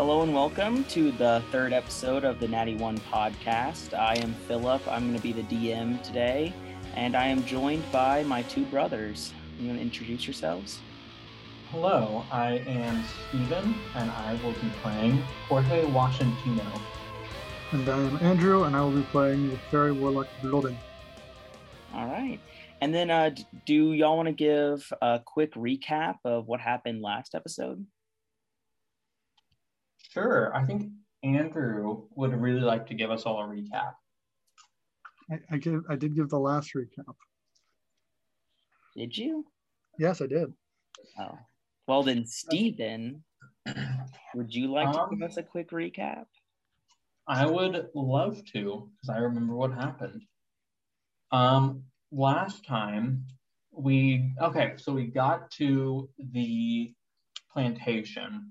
Hello and welcome to the third episode of the Natty One podcast. I am Philip. I'm going to be the DM today, and I am joined by my two brothers. You want to introduce yourselves? Hello, I am Steven, and I will be playing Jorge Washington. And I am Andrew, and I will be playing the Fairy Warlock Bloden. All right. And then, uh, do y'all want to give a quick recap of what happened last episode? Sure, I think Andrew would really like to give us all a recap. I, I give I did give the last recap. Did you? Yes, I did. Oh. Well, then, Stephen, would you like to Um, give us a quick recap? I would love to, because I remember what happened. Um, last time we okay, so we got to the plantation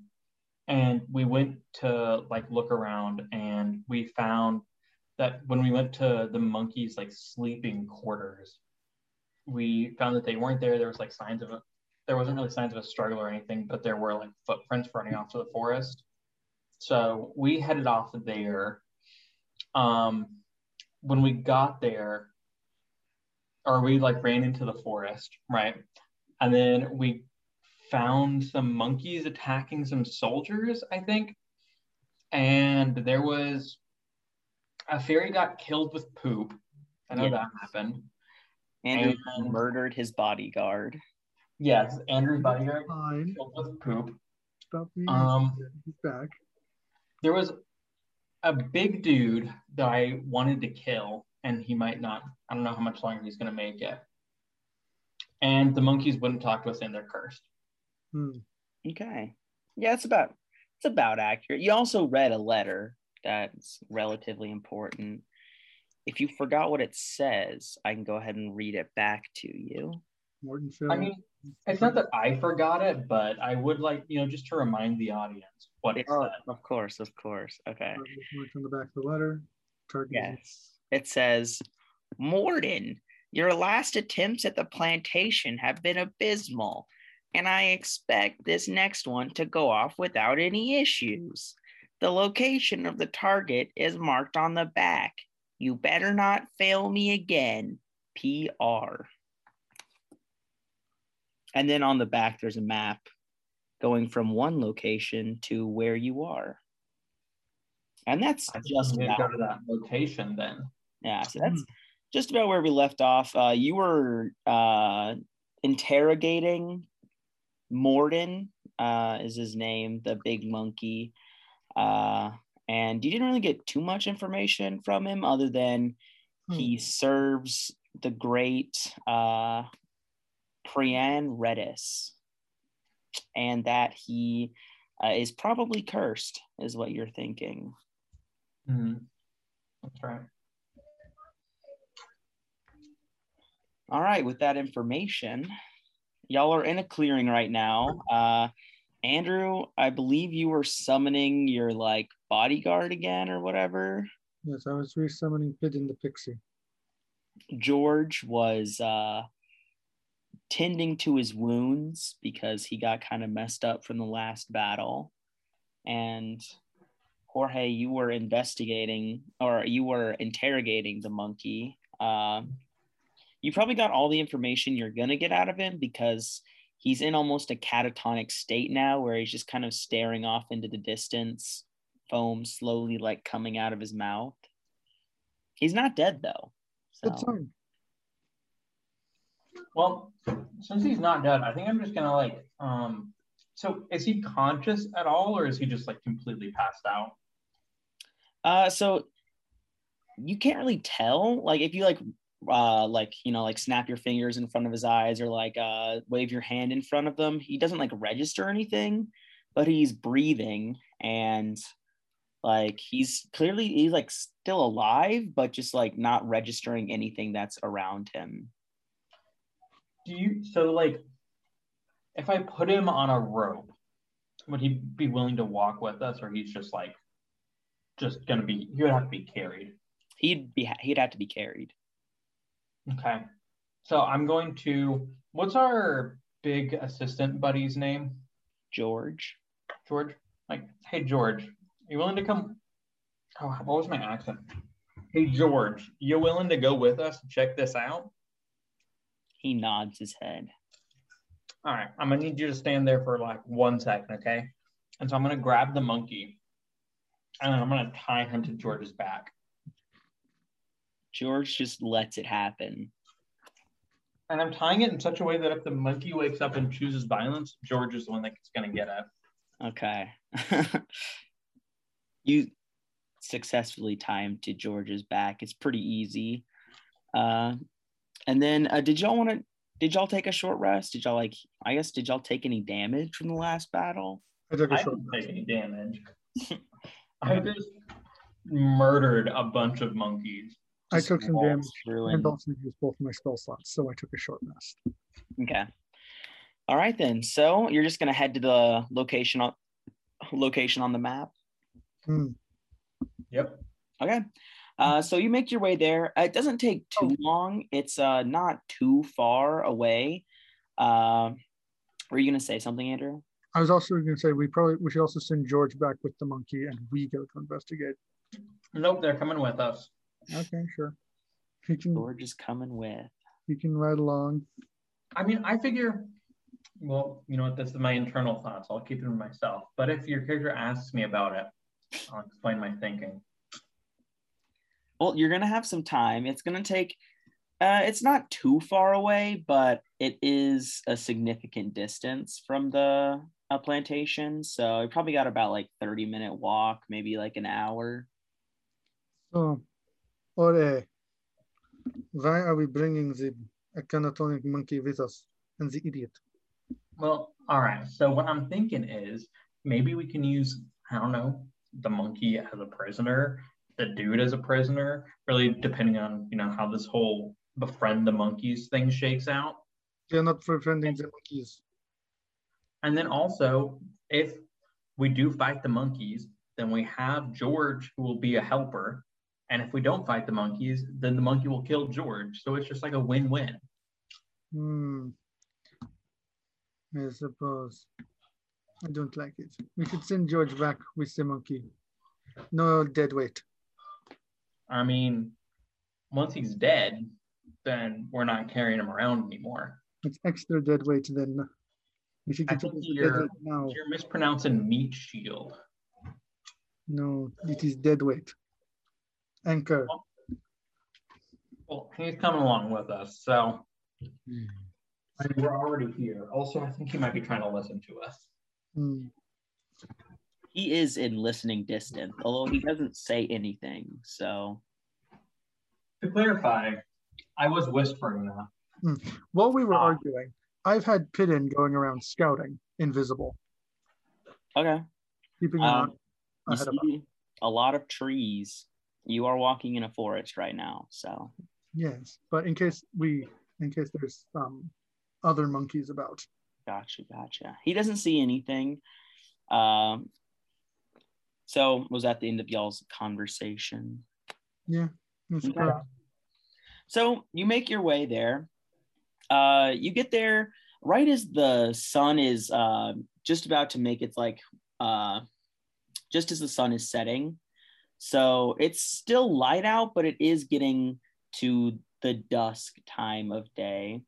and we went to like look around and we found that when we went to the monkeys like sleeping quarters, we found that they weren't there. There was like signs of a there wasn't really signs of a struggle or anything, but there were like footprints running off to the forest. So we headed off there. Um, when we got there, or we like ran into the forest, right? And then we found some monkeys attacking some soldiers, I think. And there was a fairy got killed with poop. I know Yeah. that happened. Andrew and- murdered his bodyguard. Yes, Andrew's bodyguard Fine. killed with poop. Um, He's back. there was a big dude that I wanted to kill, and he might not. I don't know how much longer he's going to make it. And the monkeys wouldn't talk to us, and they're cursed. Hmm. Okay. Yeah, it's about it's about accurate. You also read a letter that's relatively important. If you forgot what it says, I can go ahead and read it back to you. Morton Phil. I mean, it's not that I forgot it, but I would like you know just to remind the audience what it Oh, said. of course, of course. Okay. Marked on the back of the letter. Target. Yes. It says, Morden, your last attempts at the plantation have been abysmal, and I expect this next one to go off without any issues. The location of the target is marked on the back. You better not fail me again. PR. And then on the back, there's a map going from one location to where you are. And that's I just about go to that location then. yeah, so that's just about where we left off. Uh, you were uh, interrogating Morden, uh, is his name, the big monkey. Uh, and you didn't really get too much information from him other than he serves the great uh, Priyan Redis, and that he uh, is probably cursed, is what you're thinking. Mhm. That's right. All right, with that information, y'all are in a clearing right now. Uh, Andrew, I believe you were summoning your like bodyguard again or whatever. Yes, I was resummoning Pigeon the Pixie. George was uh, tending to his wounds because he got kind of messed up from the last battle. And Jorge, you were investigating or you were interrogating the monkey. Um, you probably got all the information you're going to get out of him because he's in almost a catatonic state now where he's just kind of staring off into the distance, foam slowly like coming out of his mouth. He's not dead though. Good So. sign. Well, since he's not dead, I think I'm just gonna like um so is he conscious at all or is he just like completely passed out? Uh, so you can't really tell. Like if you like, uh, like you know, like snap your fingers in front of his eyes or like uh, wave your hand in front of them. He doesn't like register anything, but he's breathing and like he's clearly he's like still alive, but just like not registering anything that's around him. Do you so like if I put him on a rope, would he be willing to walk with us or he's just like just gonna be he would have to be carried? He'd be he'd have to be carried. Okay. So I'm going to what's our big assistant buddy's name? George. George? like, hey George, you willing to come? Oh, what was my accent? Hey George, you willing to go with us and check this out? He nods his head. All right, I'm gonna need you to stand there for like one second, okay? And so I'm gonna grab the monkey and I'm gonna tie him to George's back. George just lets it happen. And I'm tying it in such a way that if the monkey wakes up and chooses violence, George is the one that's gonna get it. Okay. you successfully tie him to George's back. It's pretty easy. Uh, and then uh, did y'all want to? Did y'all take a short rest? Did y'all like? I guess did y'all take any damage from the last battle? I took a I short didn't rest. take any damage. I just murdered a bunch of monkeys. I took some damage through and and- also used both my spell slots, so I took a short rest. Okay. All right then. So you're just gonna head to the location on location on the map. Hmm. Yep. Okay. Uh, so you make your way there. Uh, It doesn't take too long. It's uh, not too far away. Uh, were you gonna say something, Andrew? I was also going to say we probably we should also send George back with the monkey, and we go to investigate. Nope, they're coming with us. Okay, sure. He can George is coming with. he can ride along. I mean, I figure, well, you know what? This is my internal thoughts. I'll keep it to myself. But if your character asks me about it, I'll explain my thinking. Well, you're gonna have some time. It's gonna take. Uh, it's not too far away, but it is a significant distance from the uh, plantation. So you probably got about like 30 minute walk, maybe like an hour. So, Ore, why are we bringing the acanatonic monkey with us and the idiot? Well, all right. So what I'm thinking is maybe we can use, I don't know, the monkey as a prisoner, the dude as a prisoner, really depending on, you know, how this whole befriend the monkeys thing shakes out. They're not befriending the monkeys. And then also, if we do fight the monkeys, then we have George who will be a helper. And if we don't fight the monkeys, then the monkey will kill George. So it's just like a win-win. Hmm. I suppose. I don't like it. We should send George back with the monkey. No dead weight. I mean, once he's dead, then we're not carrying him around anymore. It's extra dead weight then. Should I think of the dead you're- now. You're mispronouncing meat shield. No, it is dead weight. Anchor. Well, he's coming along with us, so I mean, we're already here. Also, I think he might be trying to listen to us. Hmm. He is in listening distance, although he doesn't say anything. So To clarify, I was whispering that. While we were Ah. arguing, I've had Pidden going around scouting, invisible, okay. keeping an Um, eye You ahead of us. a lot of trees. You are walking in a forest right now, so Yes, but in case we, in case there's um other monkeys about. gotcha, gotcha. He doesn't see anything. Um, so was that the end of y'all's conversation? Yeah. Okay. So you make your way there. Uh, you get there right as the sun is uh, just about to make its like uh, just as the sun is setting. So it's still light out, but it is getting to the dusk time of day.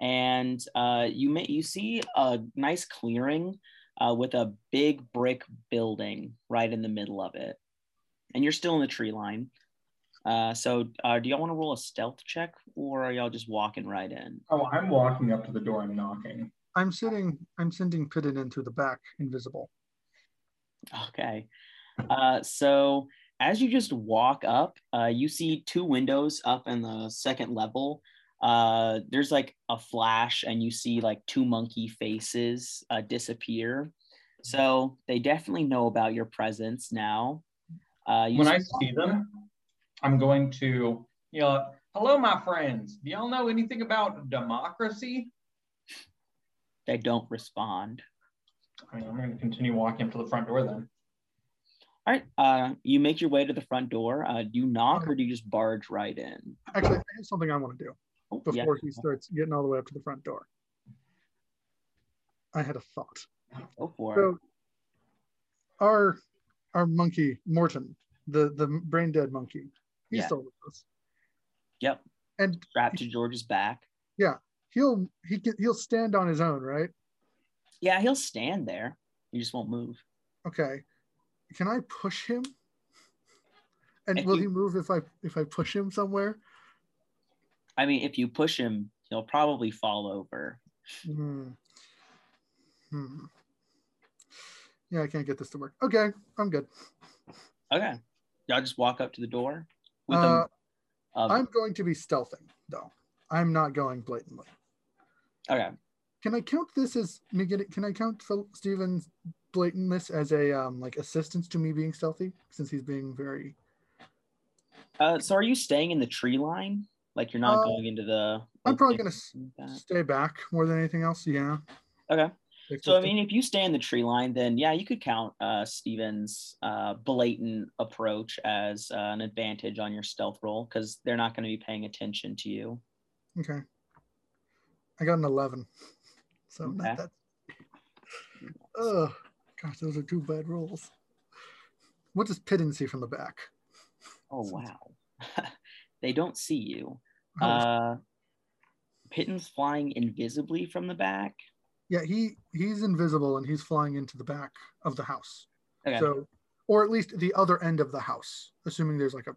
And uh, you may you see a nice clearing uh, with a big brick building right in the middle of it, and you're still in the tree line. Uh, so uh, do y'all want to roll a stealth check or are y'all just walking right in? Oh, I'm walking up to the door and knocking. I'm sitting. I'm sending Pidden into the back, invisible. Okay. Uh, so as you just walk up, uh, you see two windows up in the second level. Uh, there's like a flash, and you see like two monkey faces uh, disappear. So they definitely know about your presence now. Uh, you When I see- them, I'm going to yell, know, Hello, my friends. Do y'all know anything about democracy? they don't respond. I mean, I'm going to continue walking up to the front door then. All right. Uh, you make your way to the front door. Uh, do you knock or do you just barge right in? Actually, I have something I want to do Oh, before he starts getting all the way up to the front door. I had a thought. Go for it. So our our monkey Morton, the the brain dead monkey, he's Yeah. still with us, Yep. and Strapped to George's back. Yeah, he'll he can he'll stand on his own, right? Yeah, he'll stand there. He just won't move. Okay, can I push him? And will you- he move if I if I push him somewhere? I mean, if you push him, he'll probably fall over. Hmm. Hmm. Yeah, I can't get this to work. Okay, I'm good. Okay. Y'all just walk up to the door with Uh. Um, I'm going to be stealthing though. I'm not going blatantly. okay. Can I count this as me getting? Can I count Phil, Steven's blatantness as a um like assistance to me being stealthy since he's being very? Uh, so are you staying in the tree line? Like you're not Uh, going into the. I'm probably gonna like? Stay back more than anything else. Yeah. Okay. So I mean, if you stay in the tree line, then yeah, you could count uh, Steven's uh, blatant approach as uh, an advantage on your stealth roll because they're not going to be paying attention to you. okay. I got an eleven, so Okay. not that. Oh gosh, those are two bad rolls. What does Piddon see from the back? Oh wow, they don't see you. Oh, Uh, Pitten's flying invisibly from the back. yeah, he he's invisible and he's flying into the back of the house. Okay. So, or at least the other end of the house, assuming there's like a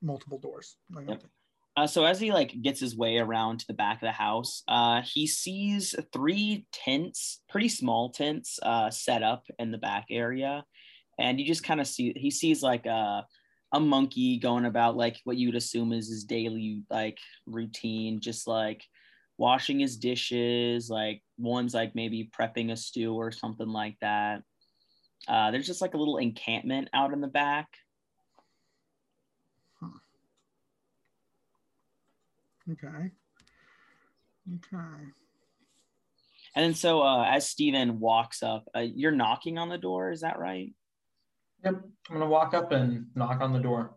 multiple doors. I don't Yep. think- Uh, so as he like gets his way around to the back of the house, uh, he sees three tents, pretty small tents, uh, set up in the back area, and you just kind of see he sees like a a monkey going about like what you would assume is his daily like routine, just like washing his dishes, like one's like maybe prepping a stew or something like that. Uh, there's just like a little encampment out in the back. Okay. Okay. And then so uh, as Steven walks up, uh, you're knocking on the door, is that right? Yep. I'm gonna walk up and knock on the door.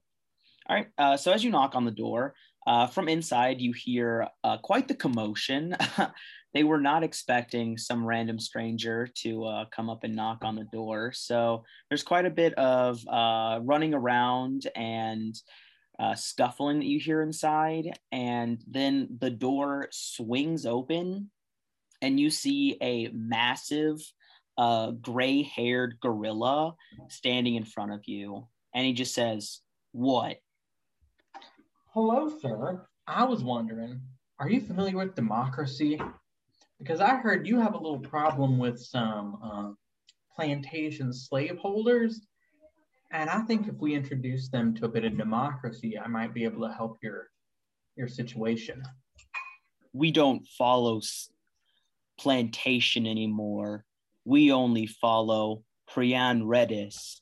All right. Uh, so as you knock on the door, uh, from inside you hear uh, quite the commotion. they were not expecting some random stranger to uh, come up and knock on the door. So there's quite a bit of uh, running around and uh, scuffling that you hear inside. And then the door swings open, and you see a massive uh, gray haired gorilla standing in front of you. And he just says, What? Hello, sir. I was wondering, are you familiar with democracy? Because I heard you have a little problem with some uh, plantation slaveholders, and I think if we introduce them to a bit of democracy, I might be able to help your your situation. we don't follow plantation anymore. We only follow Priyan Redis.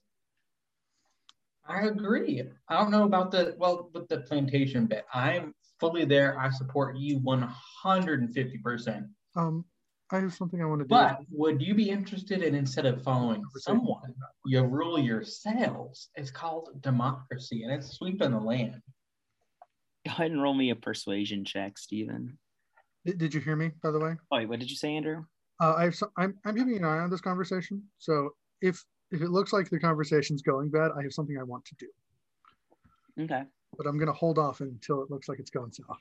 I agree. I don't know about the well with the plantation bit. I'm fully there. I support you 150 percent. Um, I have something I want to do. But would you be interested in instead of following someone, you rule yourselves? It's called democracy and it's sweeping the land. Go ahead and roll me a persuasion check, Stephen. Did, did you hear me, by the way? Oh, wait, what did you say, Andrew? Uh, I have some, I'm, I'm keeping an eye on this conversation. So if if it looks like the conversation's going bad, I have something I want to do. Okay. But I'm going to hold off until it looks like it's going south.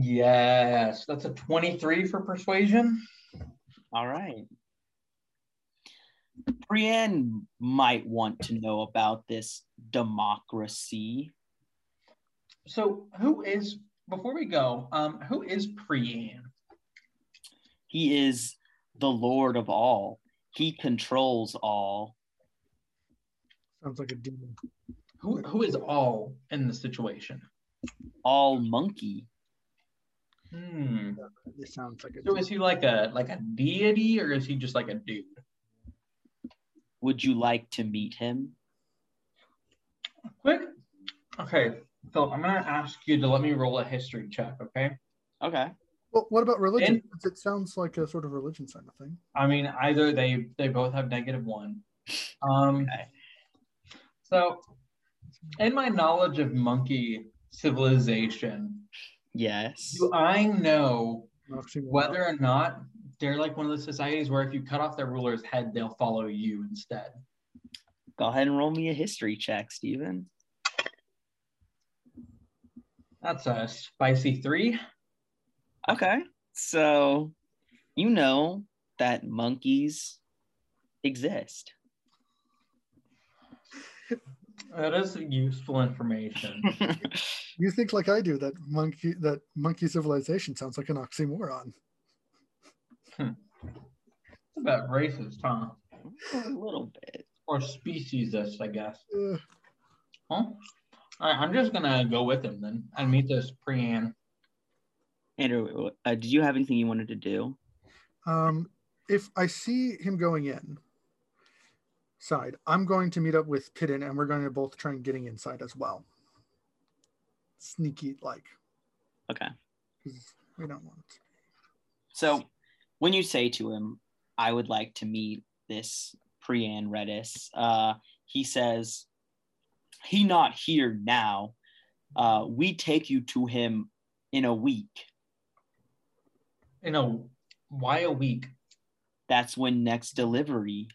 Yes, that's a 23 for persuasion. All right. Brienne might want to know about this democracy. So who is before we go, um, who is Priyan? He is the Lord of all. He controls all. Sounds like a demon. Who who is all in the situation? All monkey. Hmm. This sounds like a So demon. is he like a like a deity or is he just like a dude? Would you like to meet him? Quick. Okay, Philip, I'm gonna ask you to let me roll a history check, okay? Okay. Well, what about religion? And- it sounds like a sort of religion kind of thing. I mean, either they they both have negative one. Um, Okay. so, in my knowledge of monkey civilization, Yes. do I know whether or not they're like one of the societies where if you cut off their ruler's head, they'll follow you instead? Go ahead and roll me a history check, Steven. That's a spicy three. Okay. So you know that monkeys exist. That is useful information. You think like I do that monkey that monkey civilization sounds like an oxymoron. It's about racist, huh? a little bit. Or speciesist, I guess. Uh, Huh? All right, I'm just gonna go with him then and meet this Priyan. Andrew, uh, did you have anything you wanted to do? um, if I see him going in side, I'm going to meet up with Pidden and we're going to both try and getting inside as well. Sneaky like, Okay. we don't want. So when you say to him, I would like to meet this Priyan Redis, uh, he says, he not here now. Uh, we take you to him in a week. You know, why a week? That's when next delivery.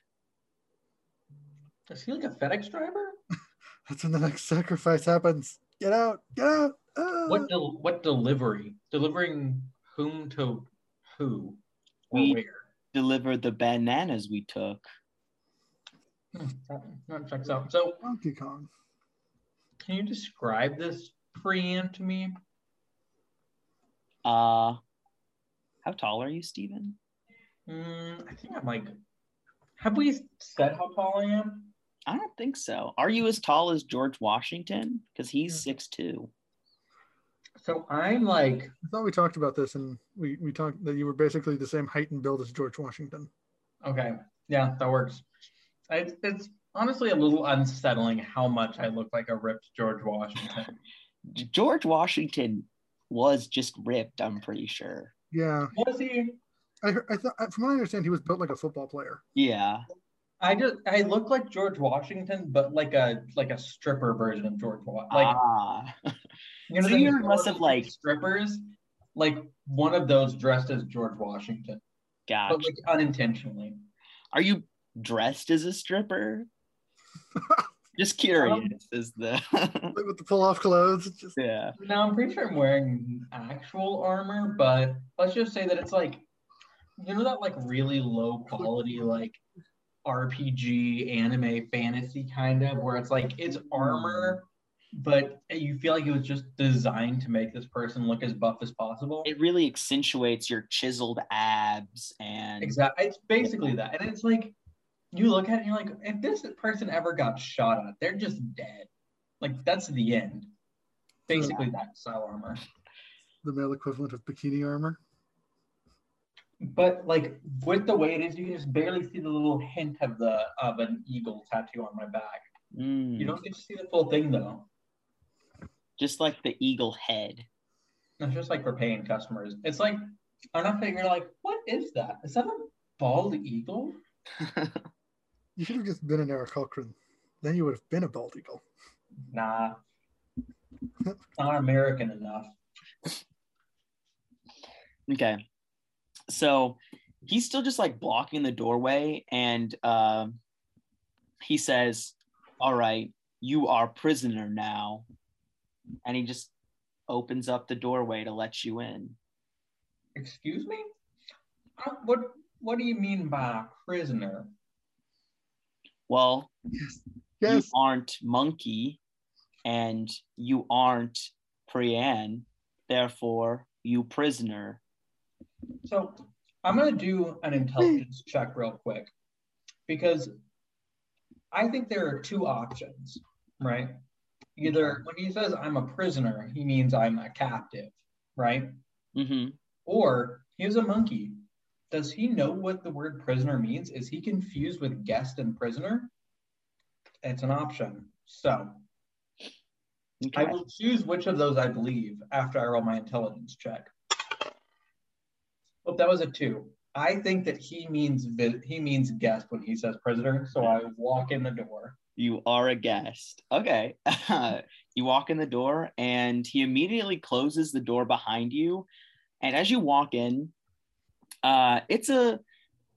Is he like a FedEx driver? That's when the next sacrifice happens. Get out! Get out! Ah! What del- what delivery? Delivering whom to who? Or We- where? Deliver the bananas we took. Hmm, that, that checks out. So, Donkey Kong. can you describe this Priyan to me? Uh, how tall are you, Steven? Mm, I think I'm like. Have we said how tall I am? I don't think so. Are you as tall as George Washington? Because he's six two. So I'm like I thought we talked about this and we, we talked that you were basically the same height and build as George Washington. Okay. Yeah, that works. It's, it's honestly a little unsettling how much I look like a ripped George Washington. George Washington was just ripped. I'm pretty sure. Yeah, Was he? I, I thought from what I understand, he was built like a football player. Yeah. I just I look like George Washington, but like a like a stripper version of George Washington. Like ah. you know, so the you must have, historical like- strippers, like one of those dressed as George Washington, Gotcha. but like unintentionally. Are you dressed as a stripper? Just curious. Um, is the Like with the pull off clothes. Just yeah. Now I'm pretty sure I'm wearing actual armor, but let's just say that it's like, you know, that like really low quality like RPG anime fantasy kind of where it's like it's armor, but you feel like it was just designed to make this person look as buff as possible. It really accentuates your chiseled abs and Exactly, it's basically that, and it's like you look at it and you're like, if this person ever got shot at, they're just dead. Like that's the end. Basically, that style armor. the male equivalent of bikini armor. But like with the way it is, you can just barely see the little hint of the of an eagle tattoo on my back. Mm, You don't get to see the full thing though. just like the eagle head. It's just like for paying customers. It's like enough that you're like, what is that? Is that a bald eagle? You should have just been an Aarakocra. Then you would have been a bald eagle. Nah. Not American enough. Okay. So he's still just like blocking the doorway and um he says, All right, you are prisoner now. And he just opens up the doorway to let you in. Excuse me? Uh, What what do you mean by prisoner? Well, Yes. Yes. you aren't monkey and you aren't Priyan, therefore you prisoner. So I'm gonna do an intelligence check real quick because I think there are two options, right? Either when he says I'm a prisoner, he means I'm a captive, right? hmm Or he's a monkey. Does he know what the word prisoner means? Is he confused with guest and prisoner? It's an option. So I will choose which of those I believe after I roll my intelligence check. Oh, that was a two. I think that he means vi- he means guest when he says prisoner. So I walk in the door. You are a guest. Okay. you walk in the door and he immediately closes the door behind you. And as you walk in, uh, it's a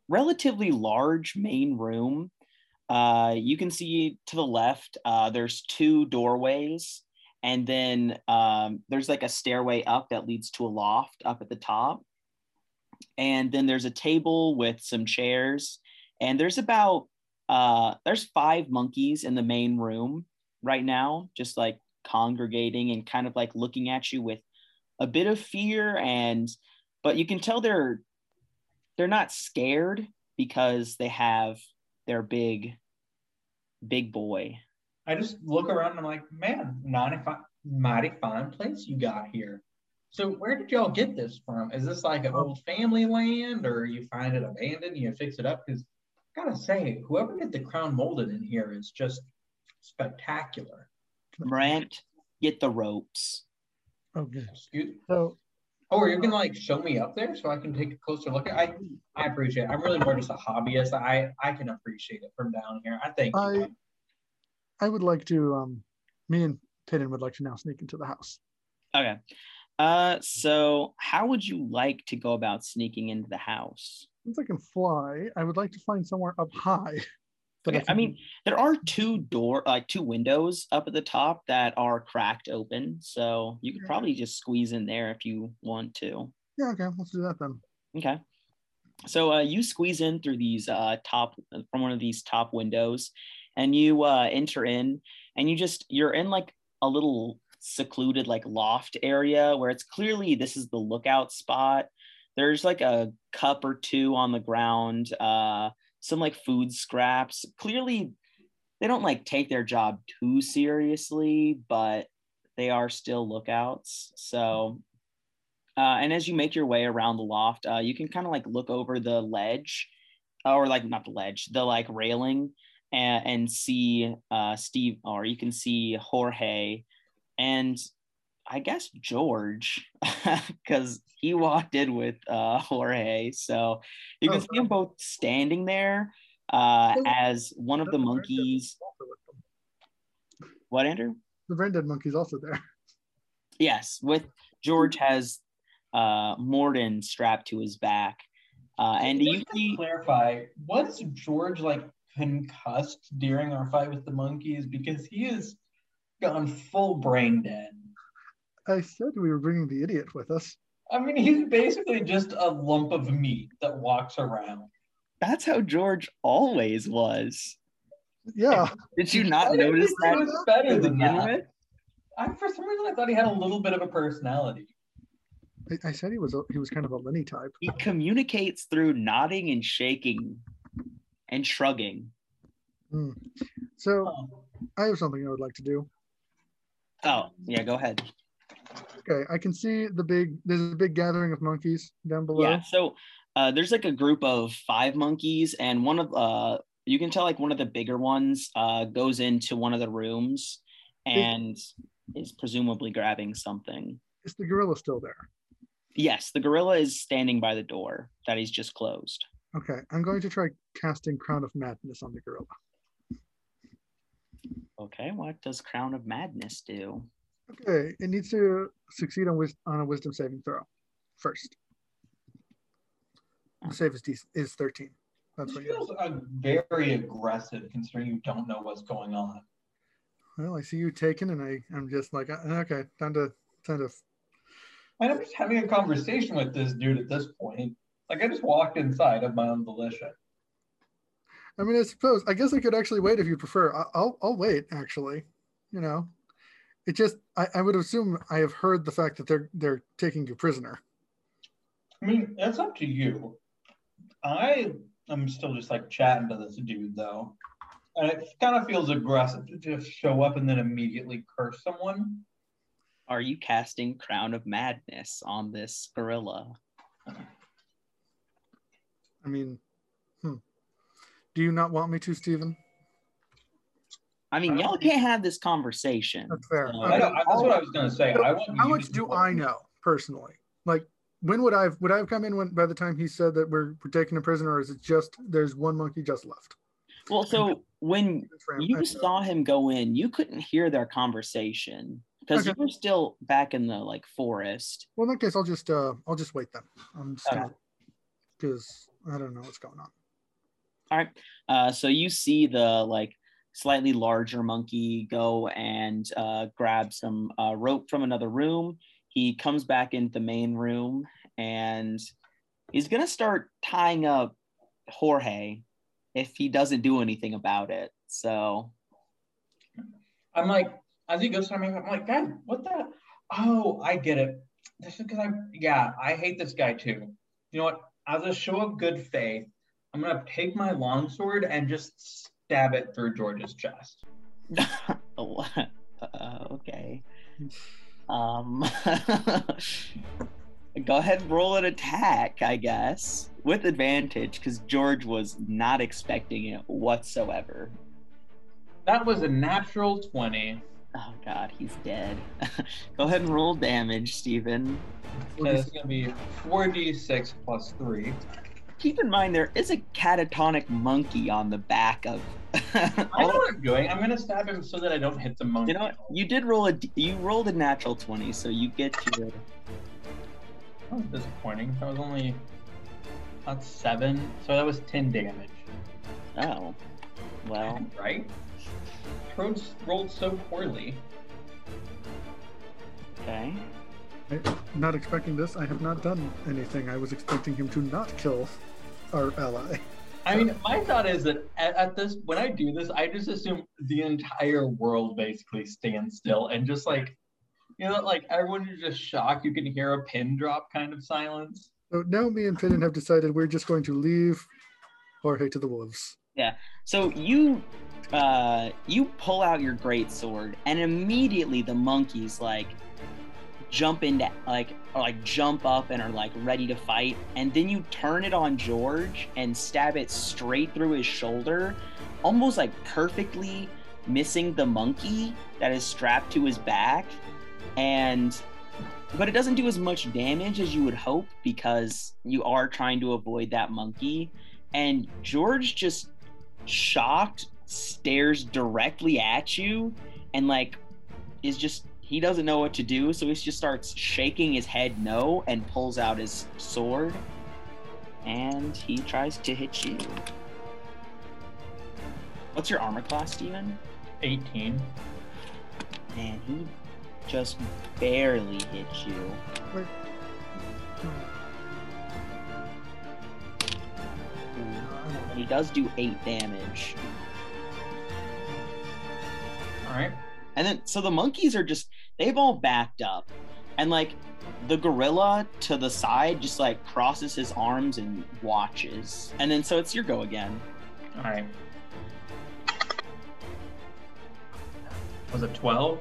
relatively large main room. uh, you can see to the left, uh, there's two doorways, and then um, there's like a stairway up that leads to a loft up at the top. And then there's a table with some chairs, and there's about uh, there's five monkeys in the main room right now, just like congregating and kind of like looking at you with a bit of fear and but you can tell they're they're not scared because they have their big big boy I just look around and I'm like, man, mighty fine, mighty fine place you got here. So where did y'all get this from? Is this like an old family land or you find it abandoned, and you fix it up? Because I gotta say, whoever did the crown molded in here is just spectacular. Brant, get the ropes Okay. Excuse So Oh, are you gonna like show me up there so I can take a closer look? I I appreciate it. I'm really more just a hobbyist. I I can appreciate it from down here. I think I I would like to um me and Tayden would like to now sneak into the house. okay uh so how would you like to go about sneaking into the house Since I can fly, I would like to find somewhere up high. that Okay, I can- mean, there are two door, like two windows up at the top that are cracked open, so you could probably just squeeze in there if you want to. yeah, okay, let's do that then. Okay. So uh, you squeeze in through these uh, top from one of these top windows, and you uh, enter in, and you just you're in like a little secluded like loft area where it's clearly this is the lookout spot. There's like a cup or two on the ground, uh, some like food scraps. Clearly, they don't like take their job too seriously, but they are still lookouts. So uh, and as you make your way around the loft, uh, you can kind of like look over the ledge, or like not the ledge, the like railing, and, and see uh, Steve, or you can see Jorge, and I guess George, because he walked in with uh, Jorge. So you can Oh, see them both standing there uh, as one of the monkeys. Also with them. What, Andrew? The brain dead monkey's also there. Yes, with George has uh, Morden strapped to his back. Uh, and do you Just to see? clarify, was George like concussed during our fight with the monkeys? Because he is gone full brain dead. I said we were bringing the idiot with us. I mean, he's basically just a lump of meat that walks around. That's how George always was. Yeah, Did you not I notice that? He was better than that. I, for some reason, I thought he had a little bit of a personality. I, I said he was a, he was kind of a Lenny type. He communicates through nodding and shaking and shrugging. Hmm. So Um, I have something I would like to do. Oh, yeah, go ahead. Okay, I can see the big. There's a big gathering of monkeys down below. Yeah, so uh, there's like a group of five monkeys, and one of uh, you can tell like one of the bigger ones uh, goes into one of the rooms and is presumably grabbing something. Is the gorilla still there? Yes, the gorilla is standing by the door that he's just closed. Okay, I'm going to try casting Crown of Madness on the gorilla. Okay, what does Crown of Madness do? Okay, it needs to succeed on, wis- on a Wisdom saving throw first. The save is, dec- is 13. That's This what you feels uh, very aggressive considering you don't know what's going on. Well, I see you taken, and I, I'm just like, uh, okay, time to, time to. And I'm just having a conversation with this dude at this point. Like I just walked inside of my own volition. I mean, I suppose, I guess I could actually wait if you prefer. I, I'll, I'll wait. Actually, you know, it just, I, I would assume I have heard the fact that they're, they're taking you prisoner. I mean, that's up to you. I am still just like chatting to this dude though. And it kind of feels aggressive to just show up and then immediately curse someone. Are you casting Crown of Madness on this gorilla? I mean. Do you not want me to, Stephen? I mean, y'all can't have this conversation. That's fair. So- I know, I- that's what I was gonna say. I want How much do I know personally? Like, when would I have, would I have come in when by the time he said that we're, we're taking a prisoner, or is it just there's one monkey just left? Well, so when For him, I you saw him go in, you couldn't hear their conversation because Okay. you were still back in the like forest. Well, in that case, I'll just uh, I'll just wait then. I'm just Okay. because I don't know what's going on. All right. Uh, so you see the like slightly larger monkey go and uh, grab some uh, rope from another room. He comes back into the main room and he's gonna start tying up Jorge if he doesn't do anything about it. So I'm like, as he goes to me, I'm like, God, what the? Oh, I get it. This is because I, yeah, I hate this guy too. You know what? As a show of good faith, I'm gonna take my longsword and just stab it through George's chest. uh, okay. Um, go ahead and roll an attack, I guess, with advantage, because George was not expecting it whatsoever. That was a natural 20. Oh god, he's dead. go ahead and roll damage, Stephen. Is gonna be 4d6 plus 3. Keep in mind there is a catatonic monkey on the back of I know what I'm doing. I'm gonna stab him so that I don't hit the monkey. You know what? You did roll a you rolled a natural 20, so you get your That was disappointing. That was only that's seven. So that was ten damage. Oh. Well. Right? Rolled, rolled so poorly. Okay. I'm not expecting this. I have not done anything. I was expecting him to not kill our ally. I mean, my thought is that at, at, this, when I do this, I just assume the entire world basically stands still and just like, you know, like everyone is just shocked. You can hear a pin drop kind of silence. So now me and Finn have decided we're just going to leave Jorge to the wolves. Yeah. So you uh you pull out your great sword and immediately the monkeys like jump into like or like jump up and are like ready to fight and then you turn it on George and stab it straight through his shoulder almost like perfectly missing the monkey that is strapped to his back and but it doesn't do as much damage as you would hope because you are trying to avoid that monkey and George just shocked stares directly at you and like is just he doesn't know what to do, so he just starts shaking his head no and pulls out his sword. And he tries to hit you. What's your armor class, Steven? 18. And he just barely hits you. Wait. He does do eight damage. All right. And then, so the monkeys are just they've all backed up. And like the gorilla to the side just like crosses his arms and watches. And then so it's your go again. All right. Was it 12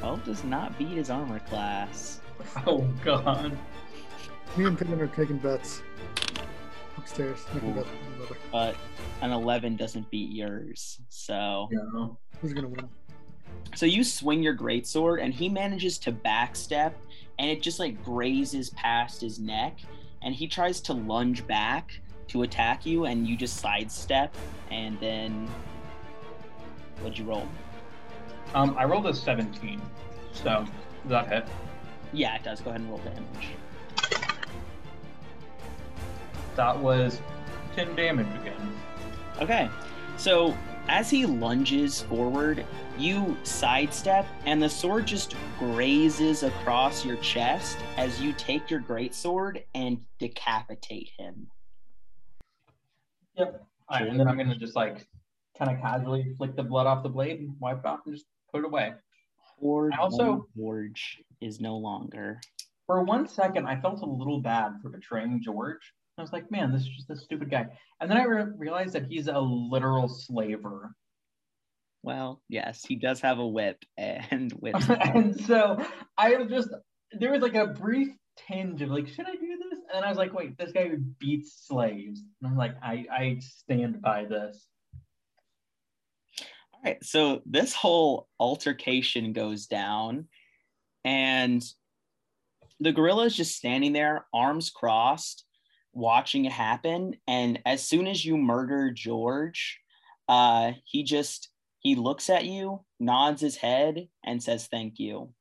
12 does not beat his armor class. Oh god. Me and Pittman are taking bets. Upstairs but an 11 doesn't beat yours so. Yeah. who's gonna win so you swing your greatsword, and he manages to backstep, and it just like grazes past his neck, and he tries to lunge back to attack you, and you just sidestep, and then what'd you roll? Um, I rolled a 17, so does that hit? Yeah, it does. Go ahead and roll damage. That was 10 damage again. Okay, so as he lunges forward, you sidestep, and the sword just grazes across your chest as you take your great sword and decapitate him. Yep. All right, and then I'm gonna just like kind of casually flick the blood off the blade and wipe it off and just put it away. Or also George is no longer. For one second, I felt a little bad for betraying George. I was like, man, this is just a stupid guy. And then I re- realized that he's a literal slaver well, yes, he does have a whip and whip. and so I was just there was like a brief tinge of like, should I do this? And I was like, wait, this guy beats slaves. And I'm like, I I stand by this. All right, so this whole altercation goes down, and the gorilla is just standing there, arms crossed, watching it happen. And as soon as you murder George, uh, he just he looks at you, nods his head, and says, Thank you.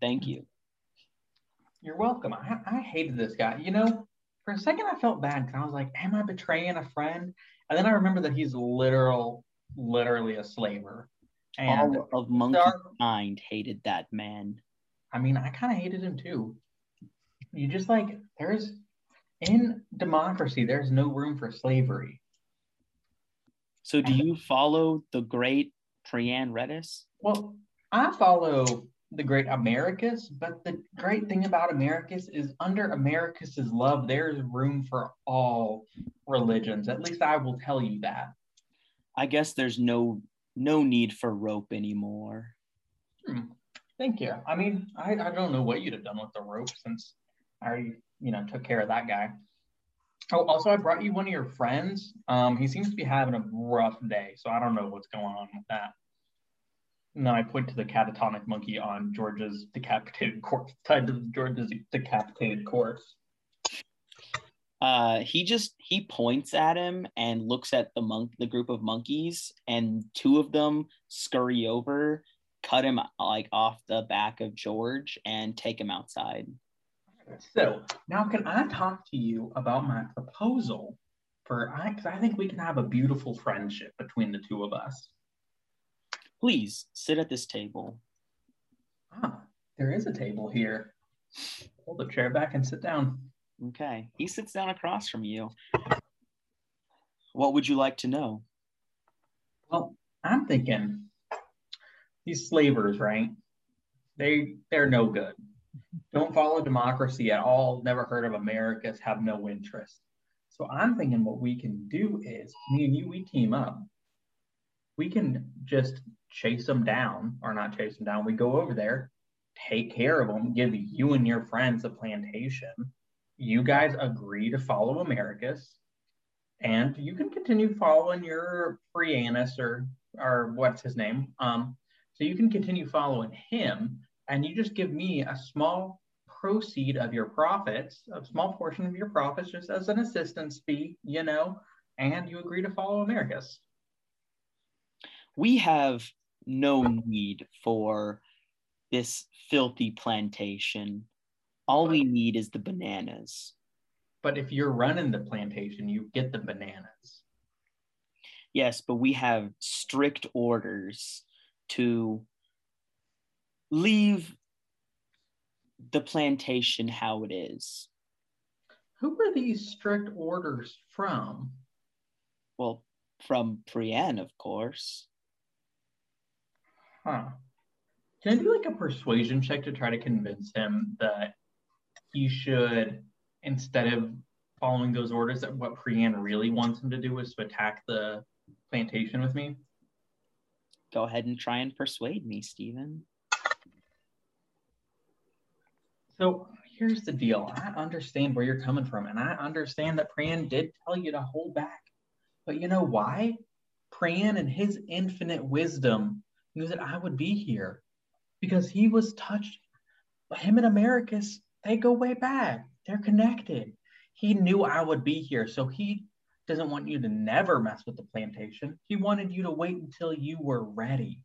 Thank you. You're welcome. I, I hated this guy. You know, for a second I felt bad because I was like, am I betraying a friend? And then I remember that he's literal, literally a slaver. And All of monkeykind hated that man. I mean, I kind of hated him too. You just like there's in democracy, there's no room for slavery. So do you follow the great Priyan Redis? Well, I follow the great Americus, but the great thing about Americus is under Americus's love, there's room for all religions. At least I will tell you that. I guess there's no no need for rope anymore. Hmm. Thank you. I mean, I, I don't know what you'd have done with the rope since I already, you know, took care of that guy. Oh, also, I brought you one of your friends. Um, he seems to be having a rough day, so I don't know what's going on with that. And then I point to the catatonic monkey on George's decapitated corpse, tied to George's decapitated corpse. Uh, he just he points at him and looks at the monk, the group of monkeys, and two of them scurry over, cut him like off the back of George, and take him outside. So now, can I talk to you about my proposal for? I because I think we can have a beautiful friendship between the two of us. Please sit at this table. Ah, there is a table here. Pull the chair back and sit down. Okay. He sits down across from you. What would you like to know? Well, I'm thinking these slavers, right? They they're no good. Don't follow democracy at all. Never heard of Americus. Have no interest. So I'm thinking what we can do is me and you we team up. We can just chase them down, or not chase them down. We go over there, take care of them, give you and your friends a plantation. You guys agree to follow Americus, and you can continue following your Prianus or or what's his name. Um, so you can continue following him, and you just give me a small proceed of your profits, a small portion of your profits, just as an assistance fee, you know, and you agree to follow Americus. We have no need for this filthy plantation. All we need is the bananas. But if you're running the plantation, you get the bananas. Yes, but we have strict orders to leave the plantation how it is. Who are these strict orders from? Well, from Priyan, of course. Huh. Can I do like a persuasion check to try to convince him that he should, instead of following those orders, that what Priyan really wants him to do is to attack the plantation with me? Go ahead and try and persuade me, Stephen. So here's the deal. I understand where you're coming from, and I understand that Priyan did tell you to hold back. But you know why? Priyan and his infinite wisdom knew that I would be here because he was touched. Him and Americus, they go way back. They're connected. He knew I would be here, so he doesn't want you to never mess with the plantation. He wanted you to wait until you were ready.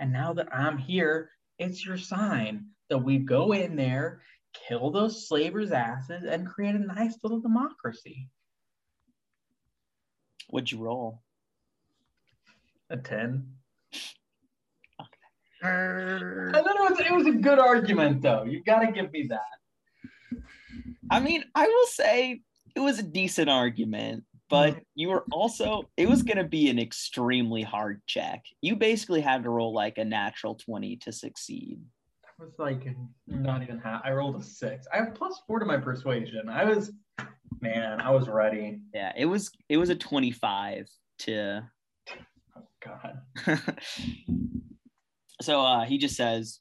And now that I'm here, it's your sign that we go in there, kill those slavers' asses, and create a nice little democracy. What'd you roll? A 10. I thought it was, it was a good argument, though. You got to give me that. I mean, I will say it was a decent argument, but mm-hmm. you were also, it was going to be an extremely hard check. You basically had to roll like a natural 20 to succeed. Was like, not even half. I rolled a six. I have plus four to my persuasion. I was, man, I was ready. Yeah, it was, it was a 25 to. Oh, God. so uh, he just says,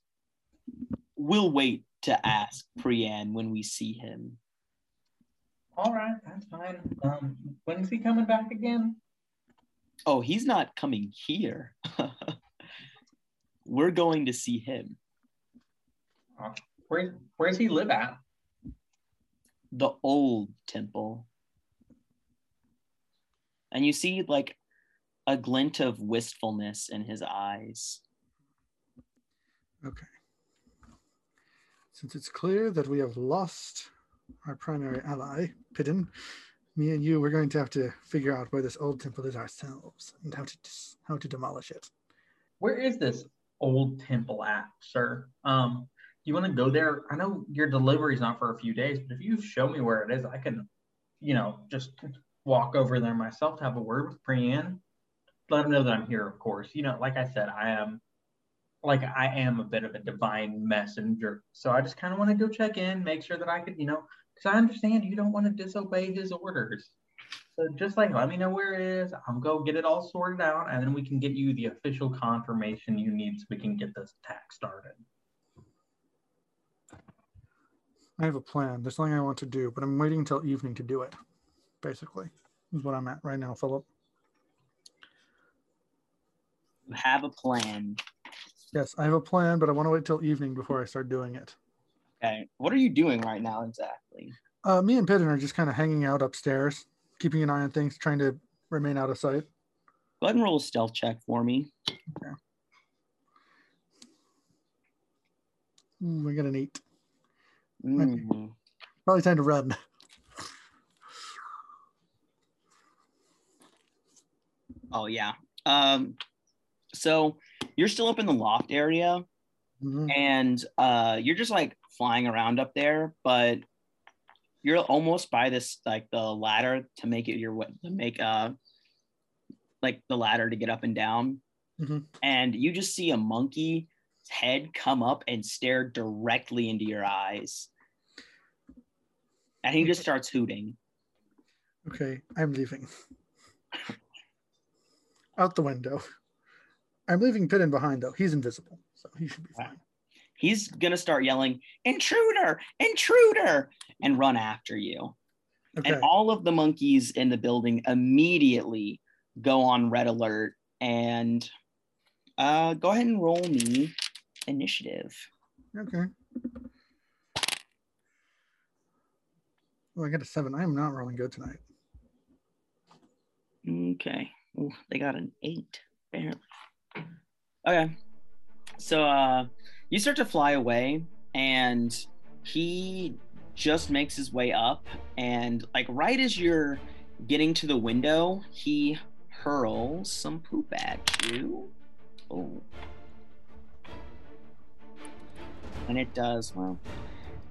"We'll wait to ask Priyan when we see him." All right, that's fine. Um, when is he coming back again? Oh, he's not coming here. We're going to see him. Where Where does he live at? The old temple. And you see like a glint of wistfulness in his eyes. Okay. Since it's clear that we have lost our primary ally, Piddin, me and you, we're going to have to figure out where this old temple is ourselves and how to how to demolish it. Where is this old temple at, sir? Um, you want to go there? I know your delivery's not for a few days, but if you show me where it is, I can, you know, just walk over there myself to have a word with Priyan. Let them know that I'm here, of course. You know, like I said, I am like I am a bit of a divine messenger. So I just kind of want to go check in, make sure that I could, you know, because I understand you don't want to disobey his orders. So just like let me know where it is, I'll go get it all sorted out, and then we can get you the official confirmation you need so we can get this attack started. I have a plan. There's something I want to do, but I'm waiting until evening to do it. Basically, is what I'm at right now, Philip. You have a plan. Yes, I have a plan, but I want to wait till evening before I start doing it. Okay. What are you doing right now exactly? Uh, me and Piddin are just kind of hanging out upstairs, keeping an eye on things, trying to remain out of sight. Go ahead and roll a stealth check for me. Ooh, I got an eight. Mm. Probably time to run. Oh yeah. Um, so you're still up in the loft area, Mhm. and uh, you're just like flying around up there, but you're almost by this like the ladder to make it your way to make uh like the ladder to get up and down, Mhm. and you just see a monkey head come up and stare directly into your eyes, and he just starts hooting. Okay, I'm leaving. Out the window. I'm leaving Piddin behind though. He's invisible, so he should be fine. He's gonna start yelling, "Intruder! Intruder!" and run after you. Okay. And all of the monkeys in the building immediately go on red alert and uh, go ahead and roll me initiative. Okay. Oh, I got a seven. I am not rolling good tonight. Okay. Ooh, they got an eight. Barely. Okay. So uh you start to fly away and he just makes his way up and like right as you're getting to the window, he hurls some poop at you. Oh. And it does, well,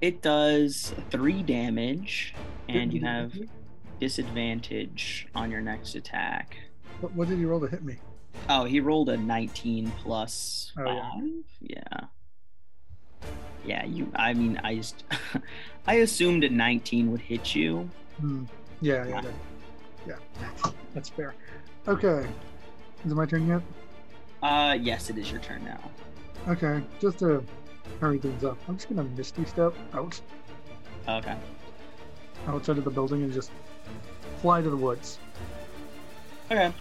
it does three damage, and you have disadvantage on your next attack. What, what did he roll to hit me? Oh, he rolled a 19 plus Oh, yeah. five. Yeah. Yeah, you. I mean, I just, I assumed a 19 would hit you. Hmm. Yeah, yeah, that- yeah. That's fair. Okay. Is it my turn yet? Uh, yes, it is your turn now. Okay. Just to hurry things up, I'm just gonna misty step out Okay. outside of the building and just fly to the woods. Okay.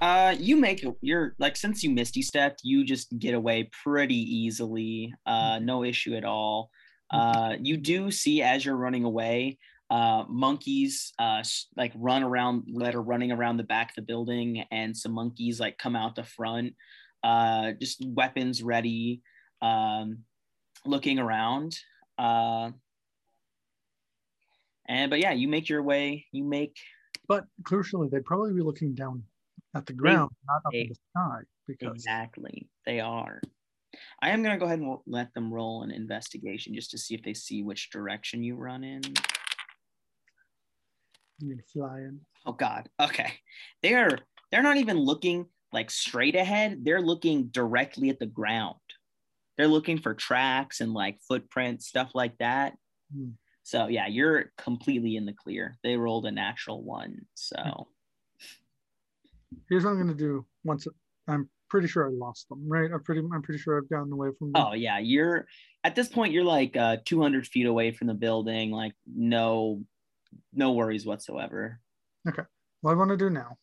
Uh, you make you're like since you misty stepped, you just get away pretty easily. Uh, no issue at all. Uh, you do see as you're running away, uh, monkeys uh like run around that are running around the back of the building, and some monkeys like come out the front, uh, just weapons ready, um, looking around. Uh, and but yeah, you make your way. You make But crucially, they'd probably be looking down at the ground, not up in the sky, because Exactly. They are. I am going to go ahead and let them roll an investigation just to see if they see which direction you run in. you mean flying. Oh god. Okay. They're they're not even looking like straight ahead. They're looking directly at the ground. They're looking for tracks and like footprints, stuff like that. Hmm. So yeah, you're completely in the clear. They rolled a natural one. So Here's what I'm gonna do. Once I'm pretty sure I lost them, right? I'm pretty. I'm pretty sure I've gotten away from them. Oh yeah, you're at this point you're like uh 200 feet away from the building, like no no worries whatsoever. Okay. What I want to do now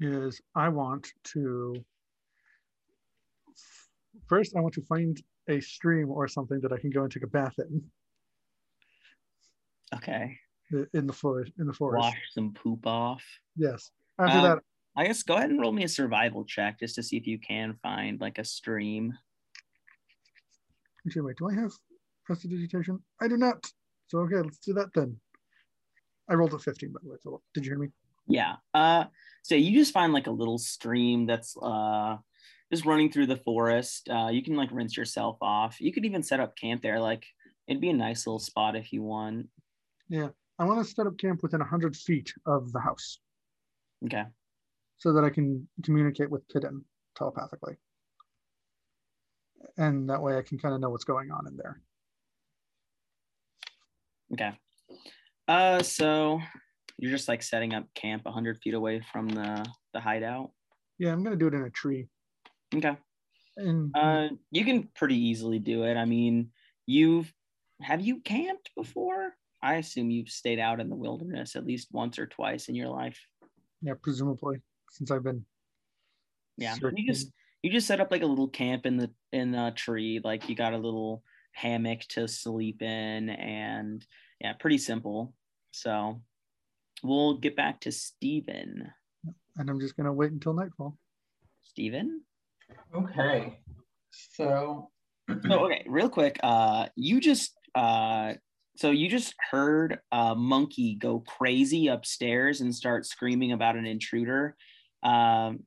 is I want to first I want to find a stream or something that I can go and take a bath in Okay. in the forest. In the forest. Wash some poop off. Yes. After Um, that, I guess go ahead and roll me a survival check just to see if you can find like a stream. actually, wait. Do I have prestidigitation? I do not. So okay, let's do that then. I rolled a 15 by the way, Philip. Did you hear me? Yeah. Uh so you just find like a little stream that's uh just running through the forest. Uh you can like rinse yourself off. You could even set up camp there. Like it'd be a nice little spot if you want. Yeah. I want to set up camp within 100 feet of the house Okay. so that I can communicate with Pidden telepathically. And that way I can kind of know what's going on in there. Okay. Uh so you're just like setting up camp 100 feet away from the the hideout. Yeah, I'm going to do it in a tree. Okay. And Uh you can pretty easily do it. I mean, you've have you camped before? I assume you've stayed out in the wilderness at least once or twice in your life. yeah, presumably, since I've been. Yeah. You just you just set up like a little camp in the in a tree like you got a little hammock to sleep in and yeah pretty simple so we'll get back to steven And I'm just going to wait until nightfall. steven Okay. So, so okay real quick uh you just uh so you just heard a monkey go crazy upstairs and start screaming about an intruder um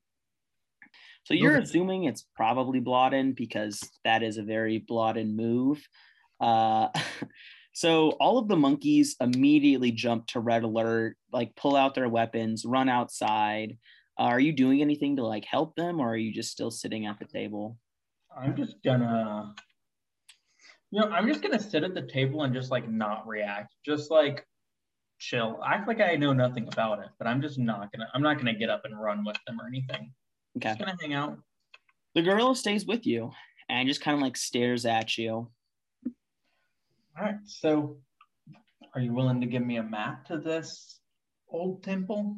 so you're Okay. assuming it's probably Blodden because that is a very Blodden move. Uh, so all of the monkeys immediately jump to red alert, like pull out their weapons, run outside. Are you doing anything to like help them, or are you just still sitting at the table? I'm just gonna, you know, I'm just gonna sit at the table and just like not react, just like chill, act like I know nothing about it. But I'm just not gonna, I'm not gonna get up and run with them or anything. Okay. Just gonna hang out. The gorilla stays with you and just kind of like stares at you. All right. So, are you willing to give me a map to this old temple?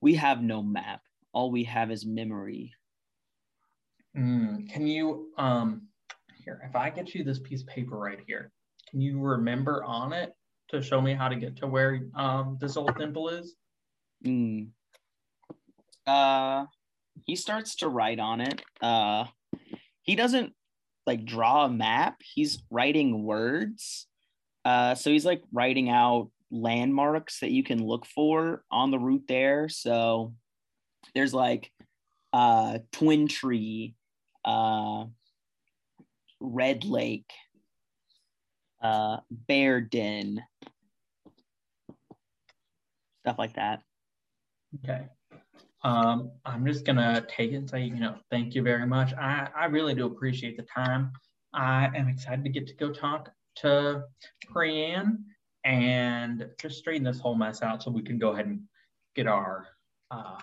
We have no map. All we have is memory. Mm, can you, um, here, if I get you this piece of paper right here, can you remember on it to show me how to get to where um this old temple is? Mm. Uh, he starts to write on it. Uh, he doesn't like draw a map. He's writing words. Uh, so he's like writing out landmarks that you can look for on the route there. So there's like uh, Twin Tree, uh, Red Lake, uh, Bear Den, stuff like that. Okay. Um, I'm just gonna take it and say, you know, thank you very much. I, I really do appreciate the time. I am excited to get to go talk to Priyan and just straighten this whole mess out so we can go ahead and get our uh,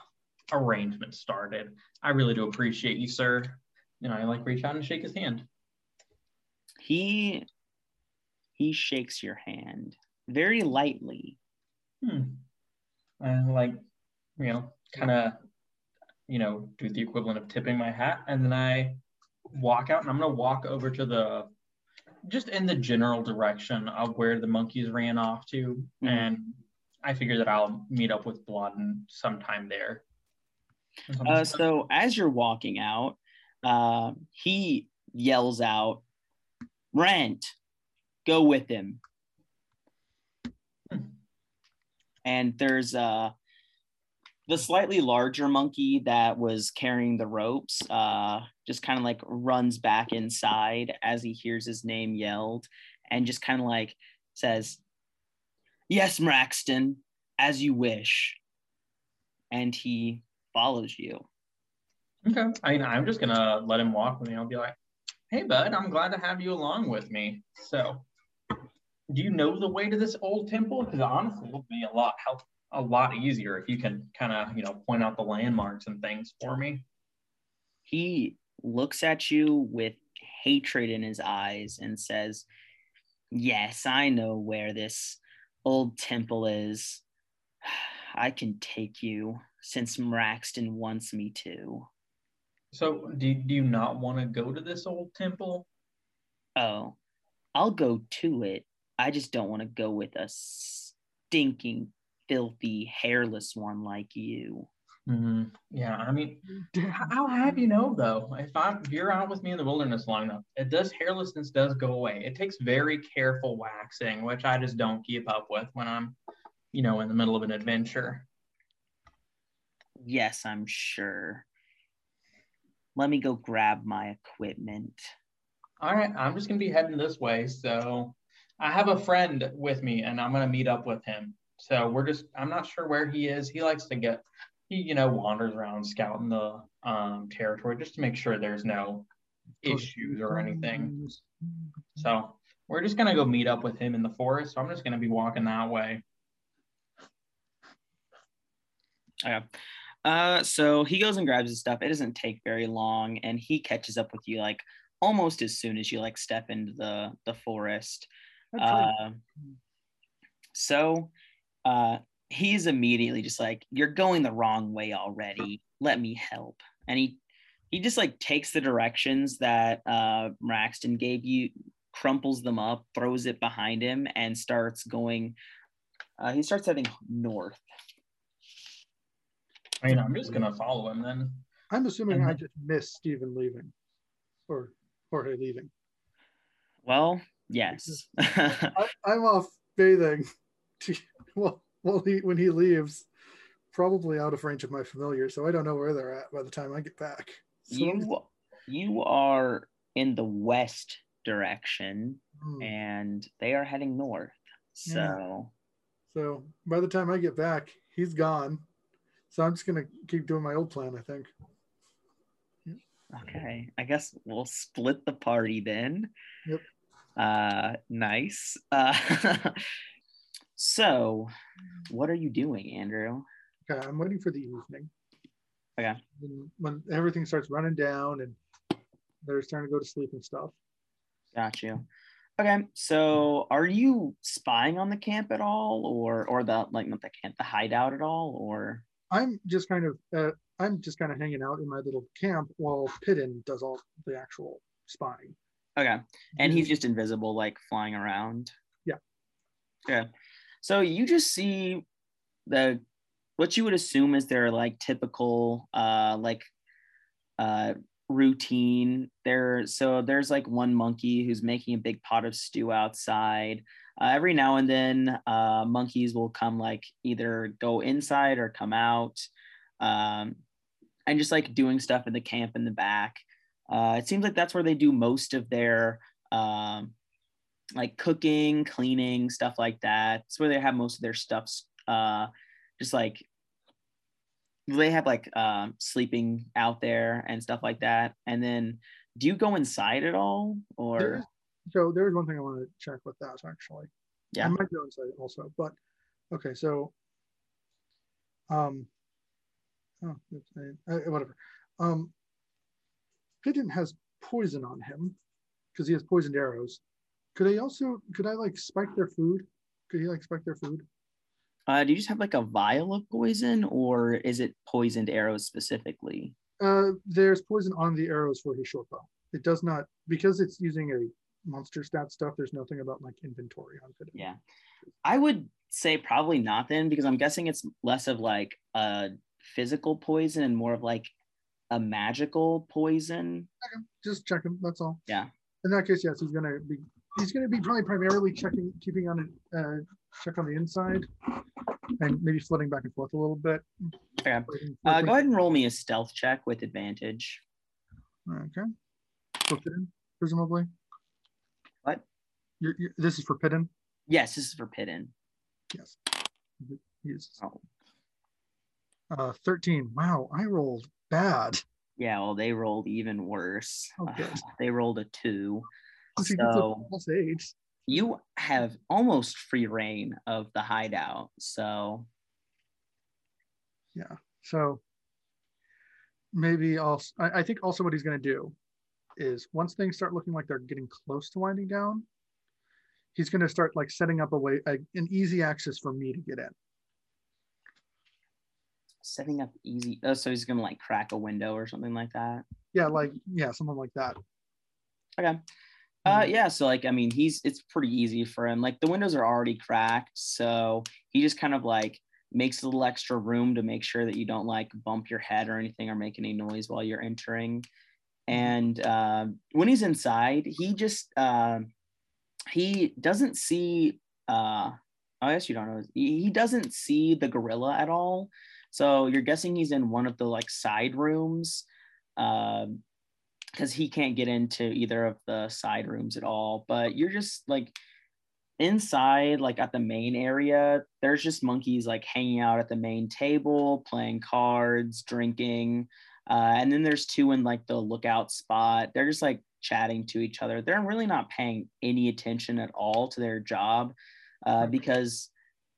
arrangement started. I really do appreciate you, sir. You know, I like reach out and shake his hand. he he shakes your hand very lightly Hmm. And like, you know, kind of, you know, do the equivalent of tipping my hat, and then I walk out, and I'm gonna walk over to the, just in the general direction of where the monkeys ran off to, Mhm. and I figure that I'll meet up with Blodden sometime there. uh, so as you're walking out uh, he yells out rent go with him Hmm. and there's uh the slightly larger monkey that was carrying the ropes uh just kind of like runs back inside as he hears his name yelled and just kind of like says yes Braxton as you wish and he follows you Okay. I, mean, I'm just gonna let him walk with me. I'll be like, "Hey, bud, I'm glad to have you along with me." So, do you know the way to this old temple? Because honestly, it'll be a lot help, a lot easier if you can kind of, you know, point out the landmarks and things for me. he looks at you with hatred in his eyes and says, Yes, I know where this old temple is. I can take you since Braxton wants me to. So, do, do you not want to go to this old temple? Oh, I'll go to it. I just don't want to go with a stinking, filthy, hairless one like you. Mhm. Yeah, I mean, h- how have you know though? If I'm if you're out with me in the wilderness long enough, it does hairlessness does go away. It takes very careful waxing, which I just don't keep up with when I'm, you know, in the middle of an adventure. Yes, I'm sure. Let me go grab my equipment. All right, I'm just gonna be heading this way. So I have a friend with me and I'm gonna meet up with him. So we're just I'm not sure where he is. He likes to get he, you know, wanders around scouting the um territory just to make sure there's no issues or anything. So we're just gonna go meet up with him in the forest. So I'm just gonna be walking that way. Okay. Uh, so he goes and grabs his stuff. It doesn't take very long, and he catches up with you like almost as soon as you like step into the the forest. Uh, so uh, he's immediately just like, "You're going the wrong way already. Let me help." And he he just like takes the directions that uh, Braxton gave you, crumples them up, throws it behind him, and starts going. Uh, he starts heading north. I mean, I'm just gonna follow him then. I'm assuming I Mhm. just missed Stephen leaving or Jorge leaving. Well, yes. I, I'm off bathing to, well, well he, when he leaves, probably out of range of my familiar, so I don't know where they're at by the time I get back. So you you are in the west direction Hmm. and they are heading north. So Yeah. So by the time I get back, he's gone. So I'm just gonna keep doing my old plan, I think. okay, I guess we'll split the party then. Yep. Uh nice. Uh so what are you doing, Andrew? Okay, I'm waiting for the evening. Okay. And when everything starts running down and they're starting to go to sleep and stuff. Got you. Okay, so are you spying on the camp at all, or or the like not the camp, the hideout at all, or I'm just kind of uh, I'm just kind of hanging out in my little camp while Pidden does all the actual spying. okay? And he's just invisible, like flying around. Yeah. Okay. So you just see the what you would assume is their like typical uh like uh routine. There so there's like one monkey who's making a big pot of stew outside. Uh, every now and then uh monkeys will come like either go inside or come out um and just like doing stuff in the camp in the back. Uh it seems like that's where they do most of their um like cooking cleaning stuff like that it's where they have most of their stuffs uh just like they have like um sleeping out there and stuff like that and then do you go inside at all or There is- So there's one thing I want to check with that actually. Yeah. I might go inside also, but okay. So, um, oh, uh, whatever. Um, Pidden has poison on him because he has poisoned arrows. Could I also could I like spike their food? Could he like spike their food? uh do you just have like a vial of poison or is it poisoned arrows specifically Uh, there's poison on the arrows for his short bow. It does not because it's using a monster stat stuff. There's nothing about like inventory on Pidden. yeah i would say probably not then because i'm guessing it's less of like a physical poison and more of like a magical poison just check him. That's all. Yeah. In that case, yes, he's gonna be. He's gonna be probably primarily checking, keeping on it, uh, check on the inside, and maybe floating back and forth a little bit. Okay. Uh, go ahead and roll me a stealth check with advantage Okay. For Pidden, presumably. What? You're, you're, this is for Pidden. yes this is for Pidden. Yes. He's oh uh, 13. Wow, I rolled bad. yeah well they rolled even worse Oh, good. they rolled a two a so you have almost free rein of the hideout. So Yeah. So maybe also, I, I think also what he's going to do is once things start looking like they're getting close to winding down, he's going to start like setting up a way, a, an easy access for me to get in. setting up easy. Oh, so he's gonna like crack a window or something like that. Yeah, like yeah, something like that. Okay. Uh, Mhm. yeah. So like, I mean, he's it's pretty easy for him. Like the windows are already cracked, so he just kind of like makes a little extra room to make sure that you don't like bump your head or anything or make any noise while you're entering. And uh, when he's inside, he just uh, he doesn't see. Uh, I guess you don't know. He, he doesn't see the gorilla at all. So you're guessing he's in one of the like side rooms. Um, because he can't get into either of the side rooms at all. But you're just like inside, like at the main area, there's just monkeys like hanging out at the main table, playing cards, drinking. Uh, and then there's two in like the lookout spot. They're just like chatting to each other. They're really not paying any attention at all to their job uh, because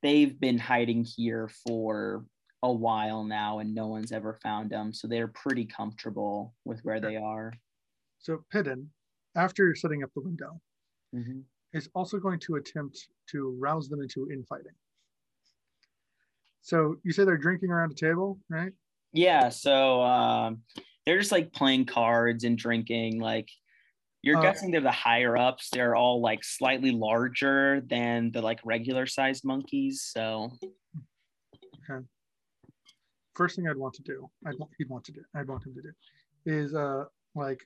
they've been hiding here for a while now and no one's ever found them. So they're pretty comfortable with where they are. So Piddin, after setting up the window, Mhm. is also going to attempt to rouse them into infighting. So you say they're drinking around a table, right? Yeah, so um, they're just like playing cards and drinking. Like you're Uh, guessing they're the higher ups. They're all like slightly larger than the like regular sized monkeys. So First thing I'd want to do, I'd want, he'd want to do, I'd want him to do, is uh like,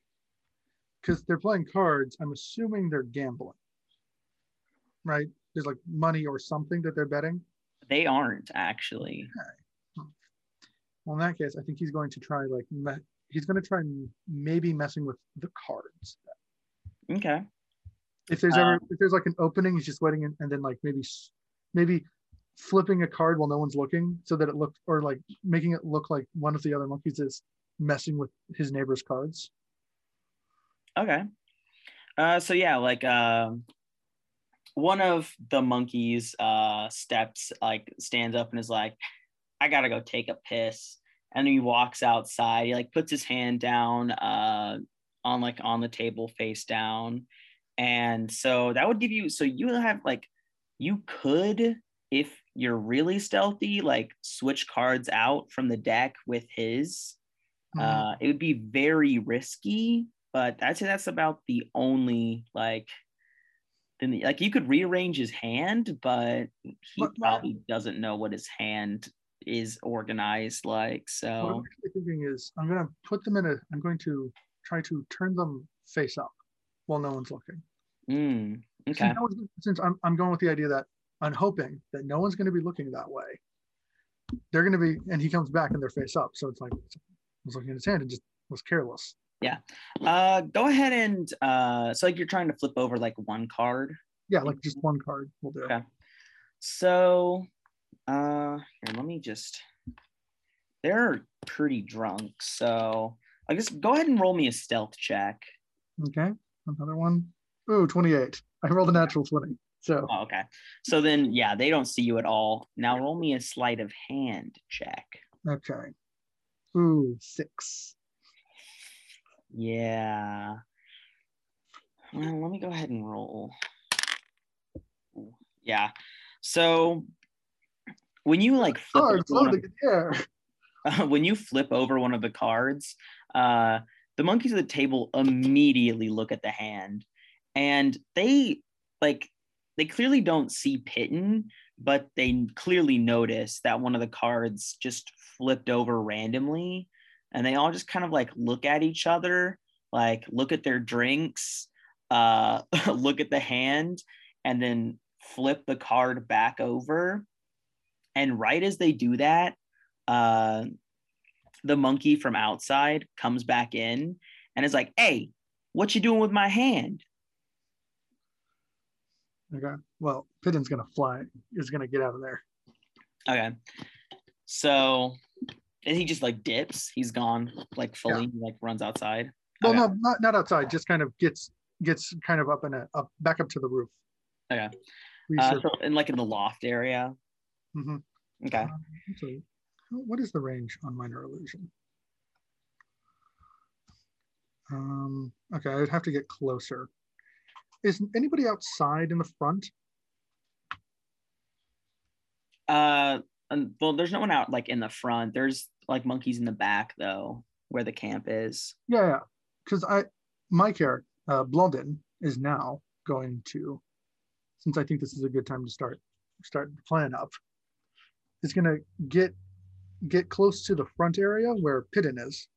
because they're playing cards. I'm assuming they're gambling, right? There's like money or something that they're betting. they aren't actually. Well, in that case, I think he's going to try like me- he's going to try maybe messing with the cards. Okay. If there's ever um, if there's like an opening, he's just waiting and, and then like maybe maybe flipping a card while no one's looking so that it looked or like making it look like one of the other monkeys is messing with his neighbor's cards. Okay. Uh, so yeah, like um, one of the monkeys uh, steps like stands up and is like, "I gotta go take a piss," and he walks outside. He like puts his hand down uh, on like on the table face down, and so that would give you. So you have like, you could if you're really stealthy, like switch cards out from the deck with his. Mhm. Uh, it would be very risky, but I'd say that's about the only like. Then like you could rearrange his hand, but he But probably doesn't know what his hand is organized like. So what I'm thinking is I'm going to put them in a. I'm going to try to turn them face up while no one's looking. mm, Since okay, no one's- since I'm, I'm going with the idea that I'm hoping that no one's going to be looking that way. They're going to be, and he comes back and they're face up. So it's like, I was looking at his hand and just was careless. Uh, go ahead and uh, so like you're trying to flip over like one card. Yeah, like just one card will do. Okay. So, uh, here, let me just. They're pretty drunk, so I guess go ahead and roll me a stealth check. Okay. Another one. Ooh, 28. I rolled a natural 20. So Oh, okay. So then, yeah, they don't see you at all. Now roll me a sleight of hand check. okay. Ooh, six. Yeah. Well, let me go ahead and roll. Yeah. So when you like flip Cards over of- floating in the air. uh, when you flip over one of the cards, uh, the monkeys at the table immediately look at the hand, and they like they clearly don't see Pidden, but they clearly notice that one of the cards just flipped over randomly, and they all just kind of like look at each other, like look at their drinks, uh, look at the hand, and then flip the card back over. And right as they do that, uh, the monkey from outside comes back in and is like, "Hey, what you doing with my hand?" Okay. Well, Pidden's going to fly, is going to get out of there. Okay, so and he just like dips. He's gone like fully. He, like runs outside. Well, Okay. no, not, not outside, just kind of gets gets kind of up in a up back up to the roof. Okay. Uh, so in like in the loft area. Mhm. Okay. Um, so what is the range on minor illusion? Um, okay, I'd have to get closer. Is anybody outside in the front? Uh, and, well, there's no one out like in the front. There's like monkeys in the back though, where the camp is. Yeah, yeah. Because I, my character, uh, Blondin, is now going to, since I think this is a good time to start start the plan up. is gonna get get close to the front area where Pidden is.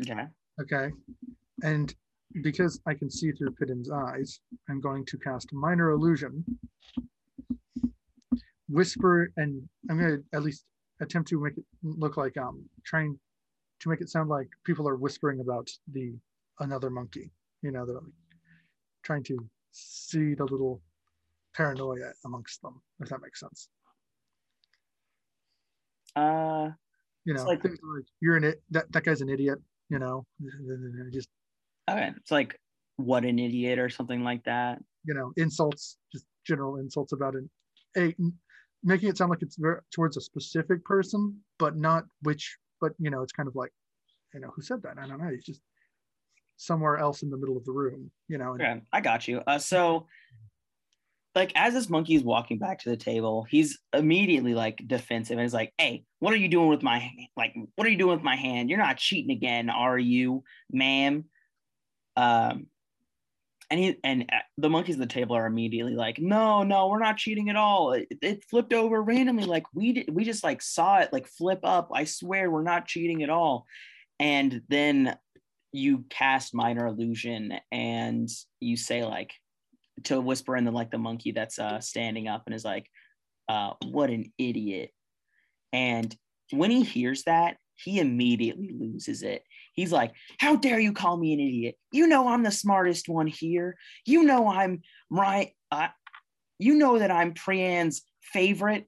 Okay. Okay. And because I can see through Pidden's eyes, I'm going to cast Minor Illusion. Whisper, and I'm going to at least attempt to make it look like um trying to make it sound like people are whispering about the another monkey. You know, they're like trying to see the little paranoia amongst them, if that makes sense. Uh, You know, like- like you're an it, that that guy's an idiot. You know, just okay. It's like what an idiot or something like that. you know insults, just general insults about it. A making it sound like it's ver- towards a specific person, but not which. But you know, it's kind of like, you know, who said that? I don't know. He's just somewhere else in the middle of the room. You know, and I got you. Uh, so, like, as this monkey is walking back to the table, he's immediately like defensive and is like, "Hey, what are you doing with my like? What are you doing with my hand? You're not cheating again, are you, ma'am?" Um, and he and uh, the monkeys at the table are immediately like, "No, no, we're not cheating at all. It, it flipped over randomly. Like we did, we just like saw it like flip up. I swear, we're not cheating at all." And then you cast minor illusion and you say like to whisper in the like the monkey that's uh standing up and is like uh what an idiot and when he hears that he immediately loses it. He's like how dare you call me an idiot? You know i'm the smartest one here. You know i'm right uh, you know that i'm priyan's favorite.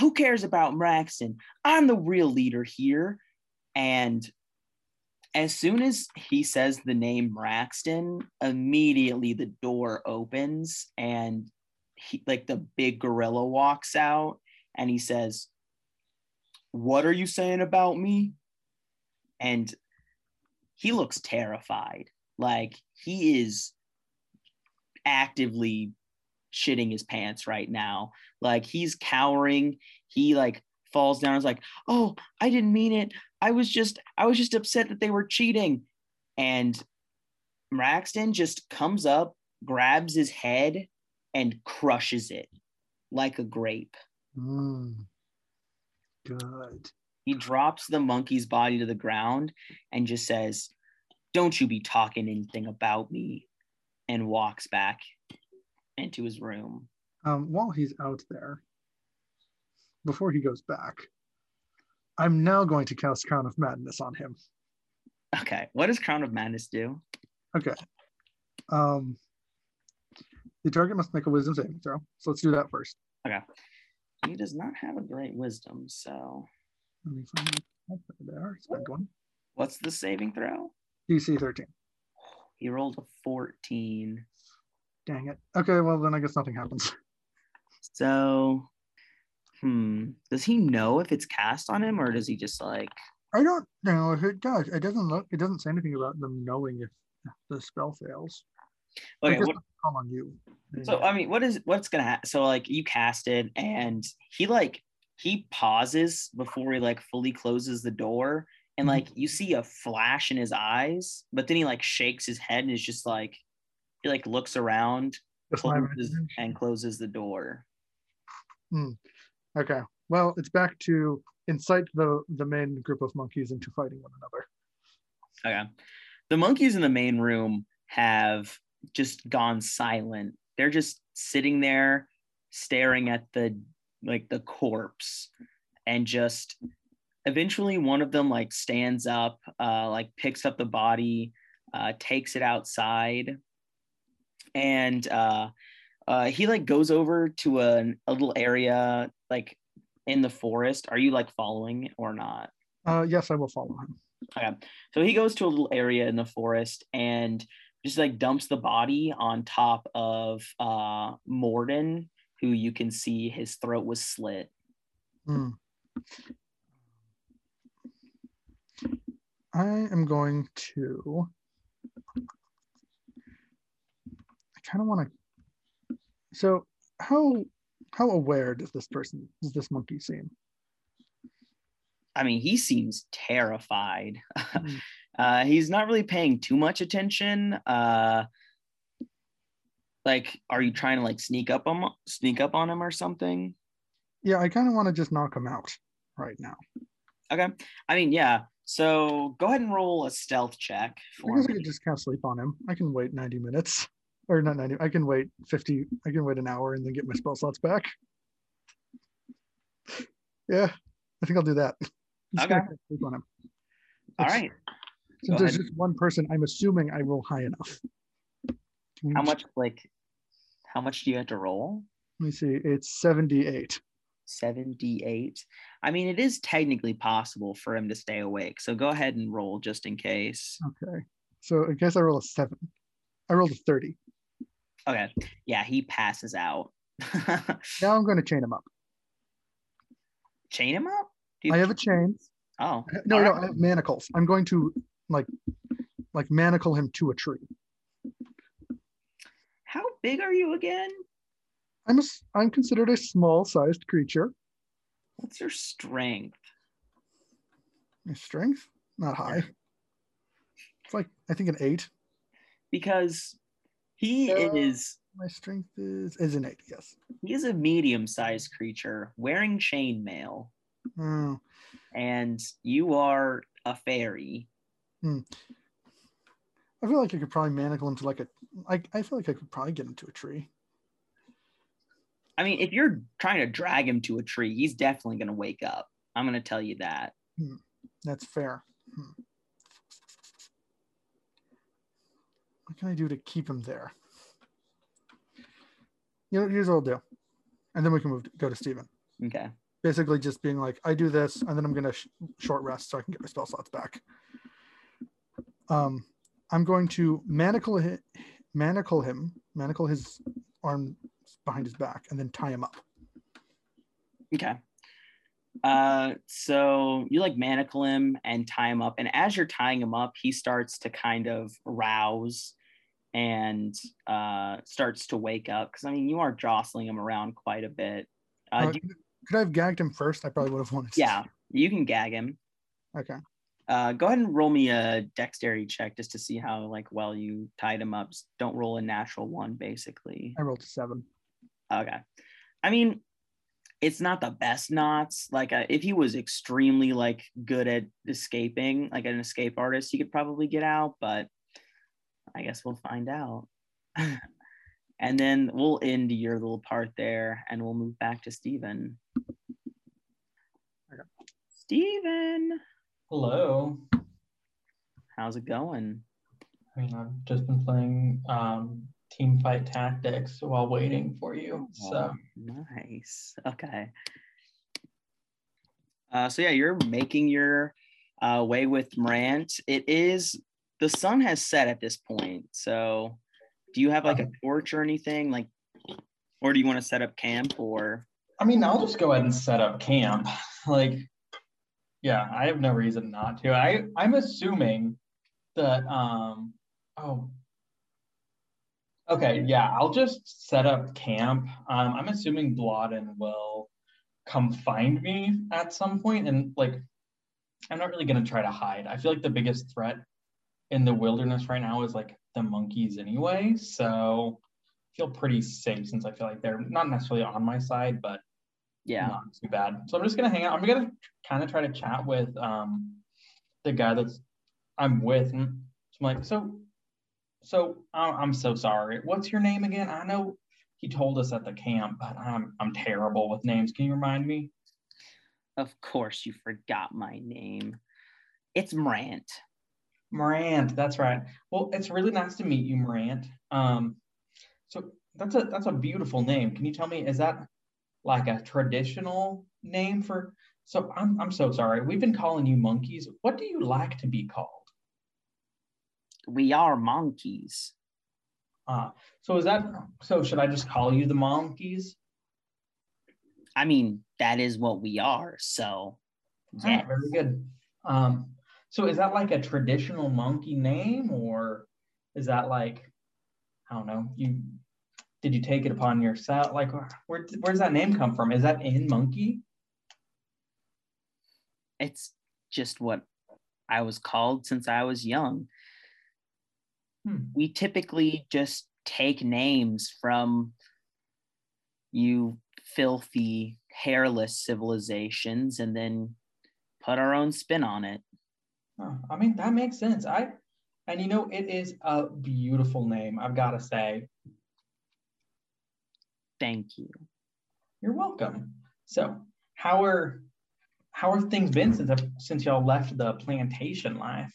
Who cares about Braxton? i'm the real leader here. And as soon as he says the name Braxton, immediately the door opens and he like the big gorilla walks out and he says, What are you saying about me? And he looks terrified. Like he is actively shitting his pants right now. Like he's cowering. He like falls down. Is like, oh, I didn't mean it. I was just, I was just upset that they were cheating. And Braxton just comes up, grabs his head, and crushes it like a grape. Mm. Good. He drops the monkey's body to the ground and just says, Don't you be talking anything about me, and walks back into his room. Um, while he's out there, before he goes back, I'm now going to cast Crown of Madness on him. Okay, what does Crown of Madness do? Okay. Um, the target must make a wisdom saving throw. So let's do that first. He does not have a great wisdom, so Let me find it. There, it's going. what's the saving throw? DC 13. He rolled a 14. Dang it. Okay, well, then I guess nothing happens. So, hmm, does he know if it's cast on him or does he just like, I don't know if it does. It doesn't look, it doesn't say anything about them knowing if the spell fails. Okay, what, call on you. so I mean, what is what's gonna happen? So like you cast it and he like he pauses before he like fully closes the door and Mhm. like you see a flash in his eyes, but then he like shakes his head and is just like he like looks around, closes and closes the door. Okay. Well, it's back to incite the the main group of monkeys into fighting one another. Okay. The monkeys in the main room have just gone silent. They're just sitting there staring at the like the corpse and just eventually one of them like stands up, uh like picks up the body, uh takes it outside and uh uh he like goes over to a, a little area like in the forest. Are you like following or not? Uh, yes, I will follow him. Okay. So he goes to a little area in the forest and just like dumps the body on top of uh Morden, who you can see his throat was slit. Hmm. I am going to. I kind of want to. So how how aware does this person does this monkey seem? I mean, he seems terrified. Hmm. uh, he's not really paying too much attention. Uh, like, are you trying to like sneak up on sneak up on him or something? Yeah, I kind of want to just knock him out right now. Okay. I mean, yeah. So go ahead and roll a stealth check I for guess I could just cast sleep on him. I can wait 90 minutes. Or not 90. I can wait 50. I can wait an hour and then get my spell slots back. Yeah, I think I'll do that. Okay. sleep on him. All right. Since there's just one person, I'm assuming I roll high enough. How much like how much do you have to roll? Let me see. It's 78. 78. I mean, it is technically possible for him to stay awake. So go ahead and roll just in case. Okay. So I guess I roll a seven. I rolled a 30. Okay. Yeah, he passes out. Now I'm going to chain him up. chain him up? Do you I have a chain. Oh. No, all no, right. I have manacles. I'm going to like like manacle him to a tree. How big are you again? I'm a, I'm considered a small sized creature. What's your strength? My strength, not high. It's like I think an eight. Because he Uh, is My strength is is an eight. Yes. he is a medium-sized creature wearing chainmail, Oh, and you are a fairy. I feel like I could probably manacle him to like a. I I feel like I could probably get him to a tree. I mean, if you're trying to drag him to a tree, he's definitely going to wake up. I'm going to tell you that. That's fair. Hmm. What can I do to keep him there? You know, here's what I'll do, and then we can move go to Steven. Okay. Basically, just being like, I do this, and then I'm gonna sh- short rest so I can get my spell slots back. Um, I'm going to manacle him, manacle him, manacle his arm behind his back, and then tie him up. Okay. Uh, so you like manacle him and tie him up, and as you're tying him up, he starts to kind of rouse and uh, starts to wake up. Because I mean, you are jostling him around quite a bit. Uh, Uh, you- could I have gagged him first? I probably would have wanted. to- yeah, you can gag him. Okay. Uh, go ahead and roll me a dexterity check just to see how like well you tied him up. Just don't roll a natural one, basically. I rolled a seven. Okay. I mean, it's not the best knots. Like, uh, if he was extremely like good at escaping, like an escape artist, he could probably get out. But I guess we'll find out. and then we'll end your little part there, and we'll move back to Steven. Okay. Hello. how's it going? I mean, I've just been playing um, Teamfight Tactics while waiting for you. So Oh, nice. Okay. Uh, so yeah, you're making your uh, way with Morant. It is the sun has set at this point. So, do you have like a torch or anything like, or do you want to set up camp or? I mean, I'll just go ahead and set up camp. Like, yeah, I have no reason not to. I I'm assuming that um oh okay, yeah, I'll just set up camp. Um, I'm assuming Blodden will come find me at some point, and like, I'm not really gonna try to hide. I feel like the biggest threat in the wilderness right now is like the monkeys anyway. So I feel pretty safe since I feel like they're not necessarily on my side, but Yeah. not too bad. So I'm just gonna hang out. I'm gonna kind of try to chat with um the guy that's I'm with. And so I'm like, so so I'm I'm so sorry. What's your name again? I know he told us at the camp, but I'm I'm terrible with names. Can you remind me? Of course, you forgot my name. It's Morant. Morant, that's right. Well, it's really nice to meet you, Morant. Um, so that's a that's a beautiful name. Can you tell me is that like a traditional name for? So I'm I'm so sorry. We've been calling you monkeys. What do you like to be called? We are monkeys. Uh, so is that so? Should I just call you the monkeys? I mean, that is what we are. So, yeah. right, very good. Um, so is that like a traditional monkey name, or is that like I don't know? You did you take it upon yourself? Like where where does that name come from? Is that in monkey? it's just what I was called since I was young. Hmm. We typically just take names from you filthy hairless civilizations and then put our own spin on it. Oh, I mean, that makes sense. I and you know, it is a beautiful name, I've got to say. Thank you. You're welcome. So, how are how are things been since since y'all left the plantation life?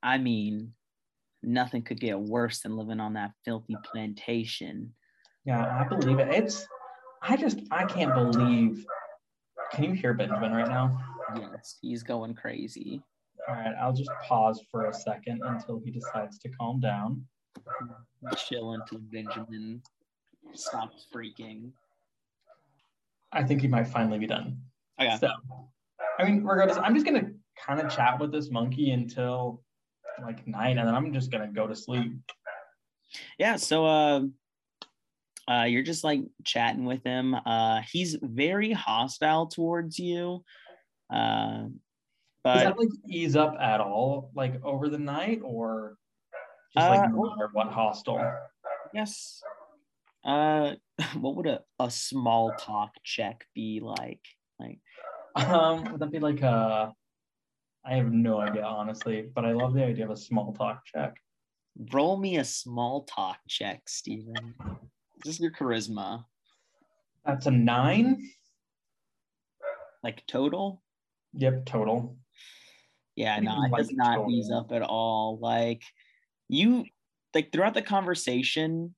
I mean, nothing could get worse than living on that filthy plantation. Yeah, I believe it. It's I just I can't believe. Can you hear Benjamin right now? Yes, he's going crazy. All right, I'll just pause for a second until he decides to calm down. Chill until Benjamin stops freaking. I think he might finally be done. Okay. So, I mean, regardless, I'm just gonna kind of chat with this monkey until like night, and then I'm just gonna go to sleep. Yeah. So, uh, uh, you're just like chatting with him. Uh, he's very hostile towards you. Uh, but Does that like ease up at all, like over the night, or just like Uh, no matter what hostile. yes. Uh, what would a, a small talk check be like? Like, Um, would that be like a? I have no idea, honestly, but I love the idea of a small talk check. roll me a small talk check, Steven. This is your charisma, That's a nine. like total. Yep, total. Yeah, no, it does not total. ease up at all. Like you like throughout the conversation,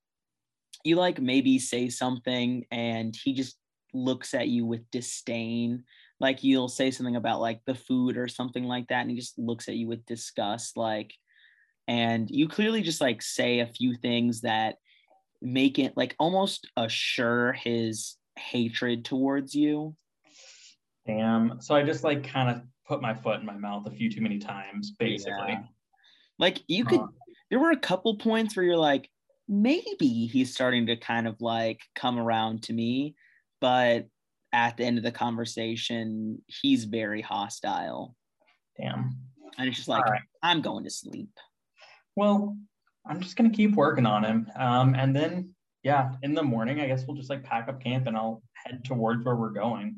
you like maybe say something and he just looks at you with disdain. Like you'll say something about like the food or something like that, and he just looks at you with disgust. Like, and you clearly just like say a few things that make it like almost assure his hatred towards you. Damn. So I just like kind of put my foot in my mouth a few too many times, basically. Yeah. Like you could Uh, there were a couple points where you're like, maybe he's starting to kind of like come around to me, but at the end of the conversation, he's very hostile. damn. And it's just like, right. I'm going to sleep. Well, I'm just gonna keep working on him. Um, and then yeah, in the morning, I guess we'll just like pack up camp and I'll head towards where we're going.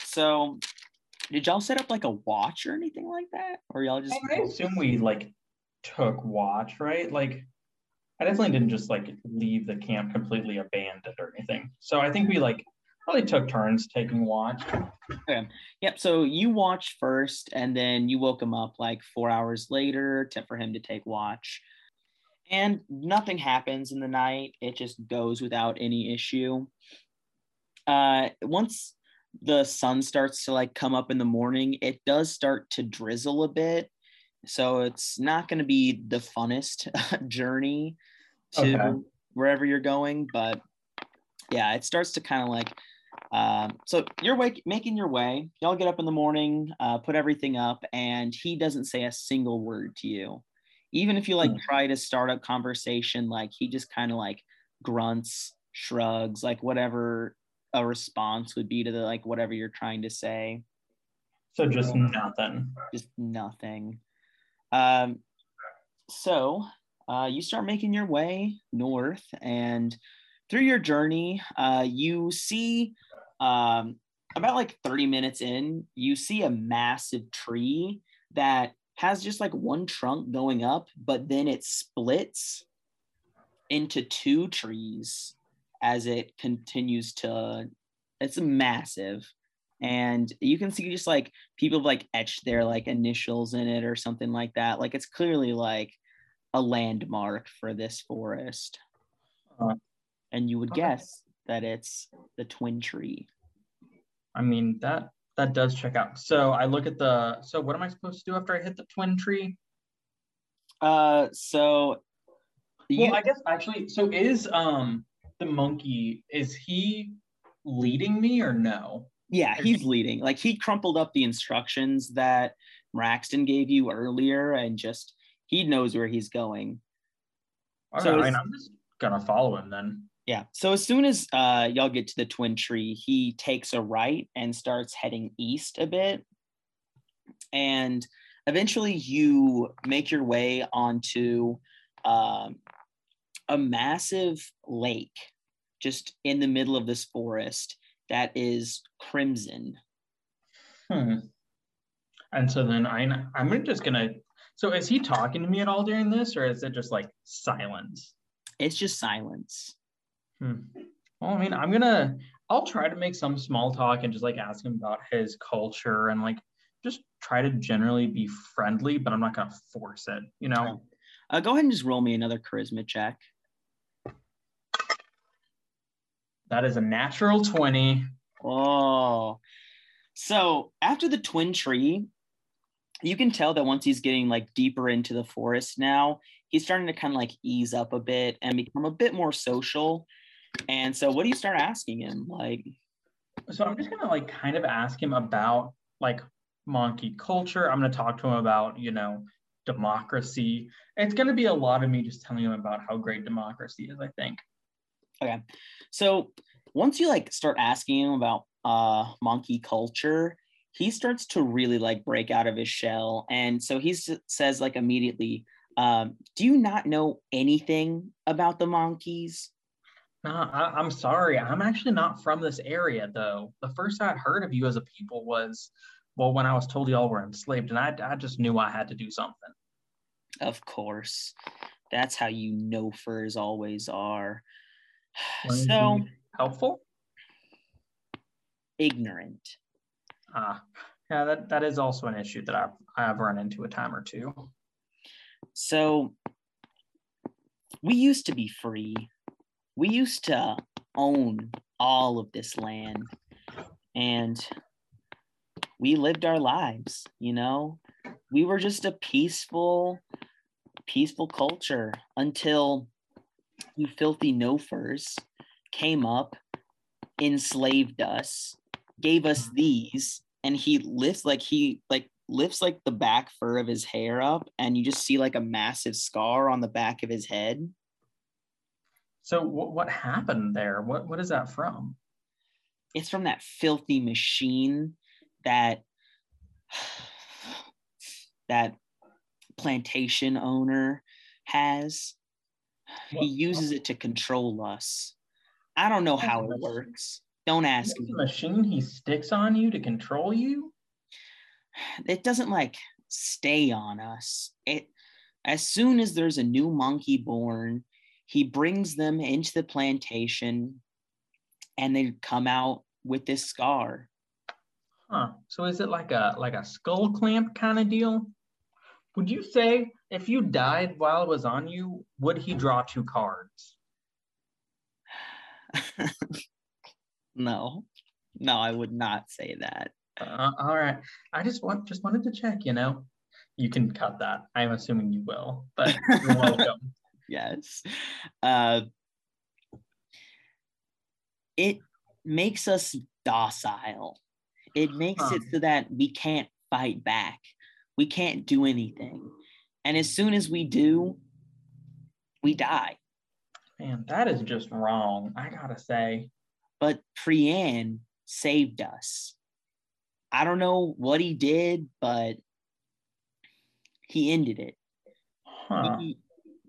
So did y'all set up like a watch or anything like that? Or y'all just I assume we like took watch, right? Like I definitely didn't just like leave the camp completely abandoned or anything. So I think we like probably took turns taking watch. Yep. So you watched first, and then you woke him up like four hours later to, for him to take watch. And nothing happens in the night. It just goes without any issue. Uh, once the sun starts to like come up in the morning, it does start to drizzle a bit. So it's not going to be the funnest journey to Okay. wherever you're going, but yeah, it starts to kind of like um, so you're wake, making your way. Y'all get up in the morning, uh, put everything up, and he doesn't say a single word to you. Even if you like Hmm. try to start a conversation, like he just kind of like grunts, shrugs, like whatever a response would be to the like whatever you're trying to say. So just nothing. Just nothing. Um, so uh, you start making your way north, and through your journey, uh, you see um, about like 30 minutes in, you see a massive tree that has just like one trunk going up, but then it splits into two trees as it continues to. It's massive. And you can see just like people have like etched their like initials in it or something like that. Like it's clearly like a landmark for this forest. Uh, and you would okay. guess that it's the twin tree. I mean that that does check out. So I look at the so what am I supposed to do after I hit the twin tree? Uh, so you, Well, I guess actually, so is um the monkey is he leading me or no? Yeah, he's leading. Like he crumpled up the instructions that Braxton gave you earlier, and just he knows where he's going. Okay, So right, I'm just gonna follow him then. Yeah. So as soon as uh, y'all get to the twin tree, he takes a right and starts heading east a bit. And eventually you make your way onto um, a massive lake. just in the middle of this forest that is crimson. Hmm. And so then I, I'm just gonna. So is he talking to me at all during this, or is it just like silence? It's just silence. Hmm. Well, I mean, I'm gonna. I'll try to make some small talk and just like ask him about his culture and like just try to generally be friendly, but I'm not gonna force it. You know. Uh, go ahead and just roll me another charisma check. That is a natural twenty. Oh, so after the twin tree, you can tell that once he's getting like deeper into the forest now, he's starting to kind of like ease up a bit and become a bit more social. And so, what do you start asking him? Like, so I'm just gonna like kind of ask him about like monkey culture. I'm gonna talk to him about you know democracy. It's gonna be a lot of me just telling him about how great democracy is. I think. Okay, so once you like start asking him about uh monkey culture, he starts to really like break out of his shell, and so he says like immediately, um, "Do you not know anything about the monkeys?" No, I, am sorry. I'm actually not from this area, though. The first I heard of you as a people was, well, when I was told y'all were enslaved, and I, I just knew I had to do something. Of course. That's how you no-furs always are. So helpful? Ignorant. Ah, yeah, that, that is also an issue that I've, I've run into a time or two. So we used to be free we used to own all of this land and we lived our lives, you know. We were just a peaceful, peaceful culture until you filthy no-furs came up, enslaved us, gave us mm. these, and he lifts like he like lifts like the back fur of his hair up, and you just see like a massive scar on the back of his head. So w- what happened there? What what is that from? It's from that filthy machine that that plantation owner has. He uses it to control us. I don't know how it works. Don't ask me. machine he sticks on you to control you? It doesn't like stay on us. It as soon as there's a new monkey born, he brings them into the plantation and they come out with this scar. Huh. So is it like a like a Skullclamp kind of deal? Would you say if you died while it was on you, would he draw two cards? no. No, I would not say that. Uh, all right. I just want just wanted to check, you know. You can cut that. I'm assuming you will, but you're welcome yes. Uh, it makes us docile. It makes huh. it so that we can't fight back. We can't do anything. And as soon as we do, we die. Man, that is just wrong. I gotta say. But Priyan saved us. I don't know what he did, but he ended it. Huh. He,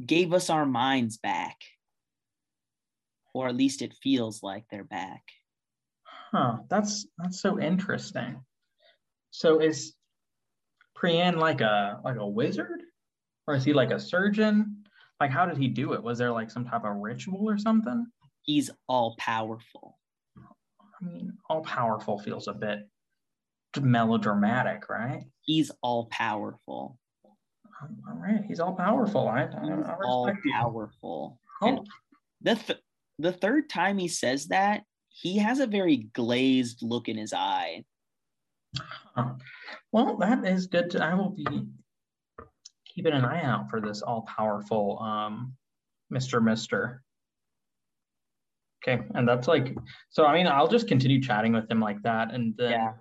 gave us our minds back. Or at least it feels like they're back. Huh, that's that's so interesting. So is Priyan like a like a wizard? Or is he like a surgeon? Like how did he do it? Was there like some type of ritual or something? He's all powerful. I mean, all powerful feels a bit melodramatic, right? He's all powerful um, all right, he's all powerful. I, I, I all powerful. Oh. the th- the third time he says that, he has a very glazed look in his eye. Well, that is good. To, I will be keeping an eye out for this all powerful um, Mr. Mister. Okay, and that's like so. I mean, I'll just continue chatting with him like that, and then yeah.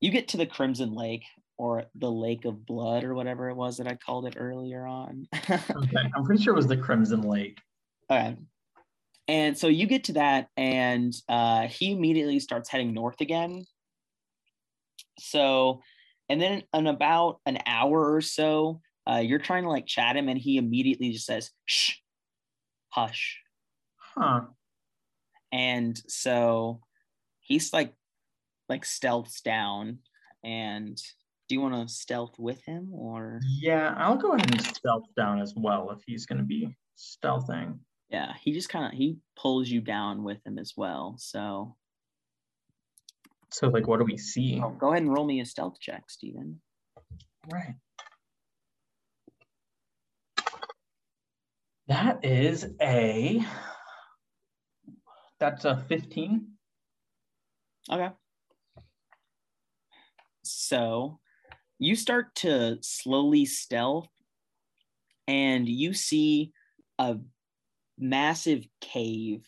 You get to the Crimson Lake, or the Lake of Blood or whatever it was that I called it earlier on. okay, I'm pretty sure it was the Crimson Lake. Okay. And so you get to that, and uh, he immediately starts heading north again. So, and then in about an hour or so, uh, you're trying to like chat him, and he immediately just says, "Shh, hush." Huh. and so he's like like stealths down and do you want to stealth with him or Yeah, I'll go ahead and stealth down as well if he's going to be stealthing. yeah he just kind of he pulls you down with him as well so So, like, what do we see? oh, go ahead and roll me a stealth check Steven. Right. That is a. That's a 15. Okay. So you start to slowly stealth and you see a massive cave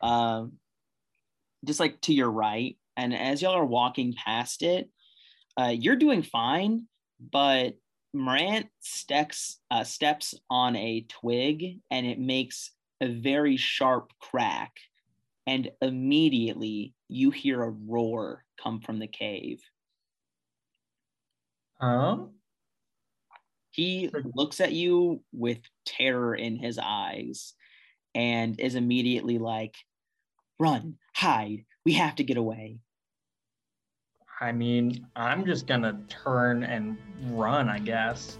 um just like to your right and as y'all are walking past it uh, you're doing fine but Morant steps uh, steps on a twig and it makes a very sharp crack and immediately you hear a roar come from the cave. Um, He looks at you with terror in his eyes and is immediately like, Run, hide, we have to get away. I mean, I'm just gonna turn and run, I guess.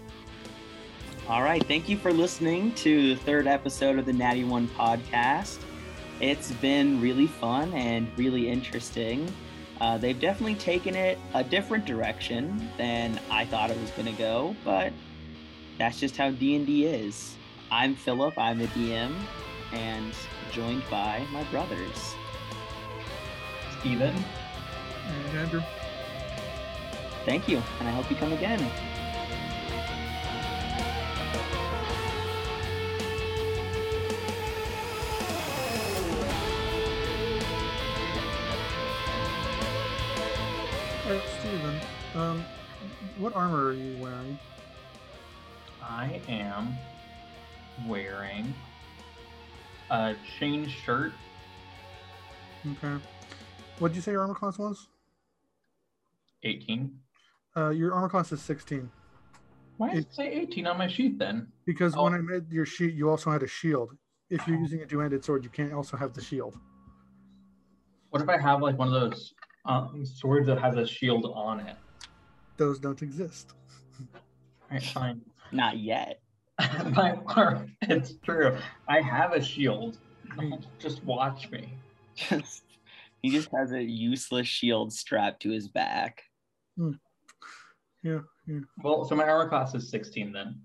All right, thank you for listening to the third episode of the Natty One podcast. It's been really fun and really interesting. Uh, they've definitely taken it a different direction than I thought it was going to go, but that's just how D&D is. I'm Philip, I'm the DM, and joined by my brothers. Steven? And Andrew. Thank you, and I hope you come again. Hey, Steven, um, what armor are you wearing? I am wearing a chain shirt, Okay. What did you say your armor class was? 18. Uh, your armor class is 16. Why does it say 18 on my sheet then? Because Oh. when I made your sheet, you also had a shield. If you're using a two-handed sword, you can't also have the shield. What if I have like one of those um, swords that has a shield on it? Those don't exist. All right, fine. Not yet. my arm, it's true. I have a shield. Just watch me. Just he just has a useless shield strapped to his back. Yeah. Well, so my armor class is 16 then.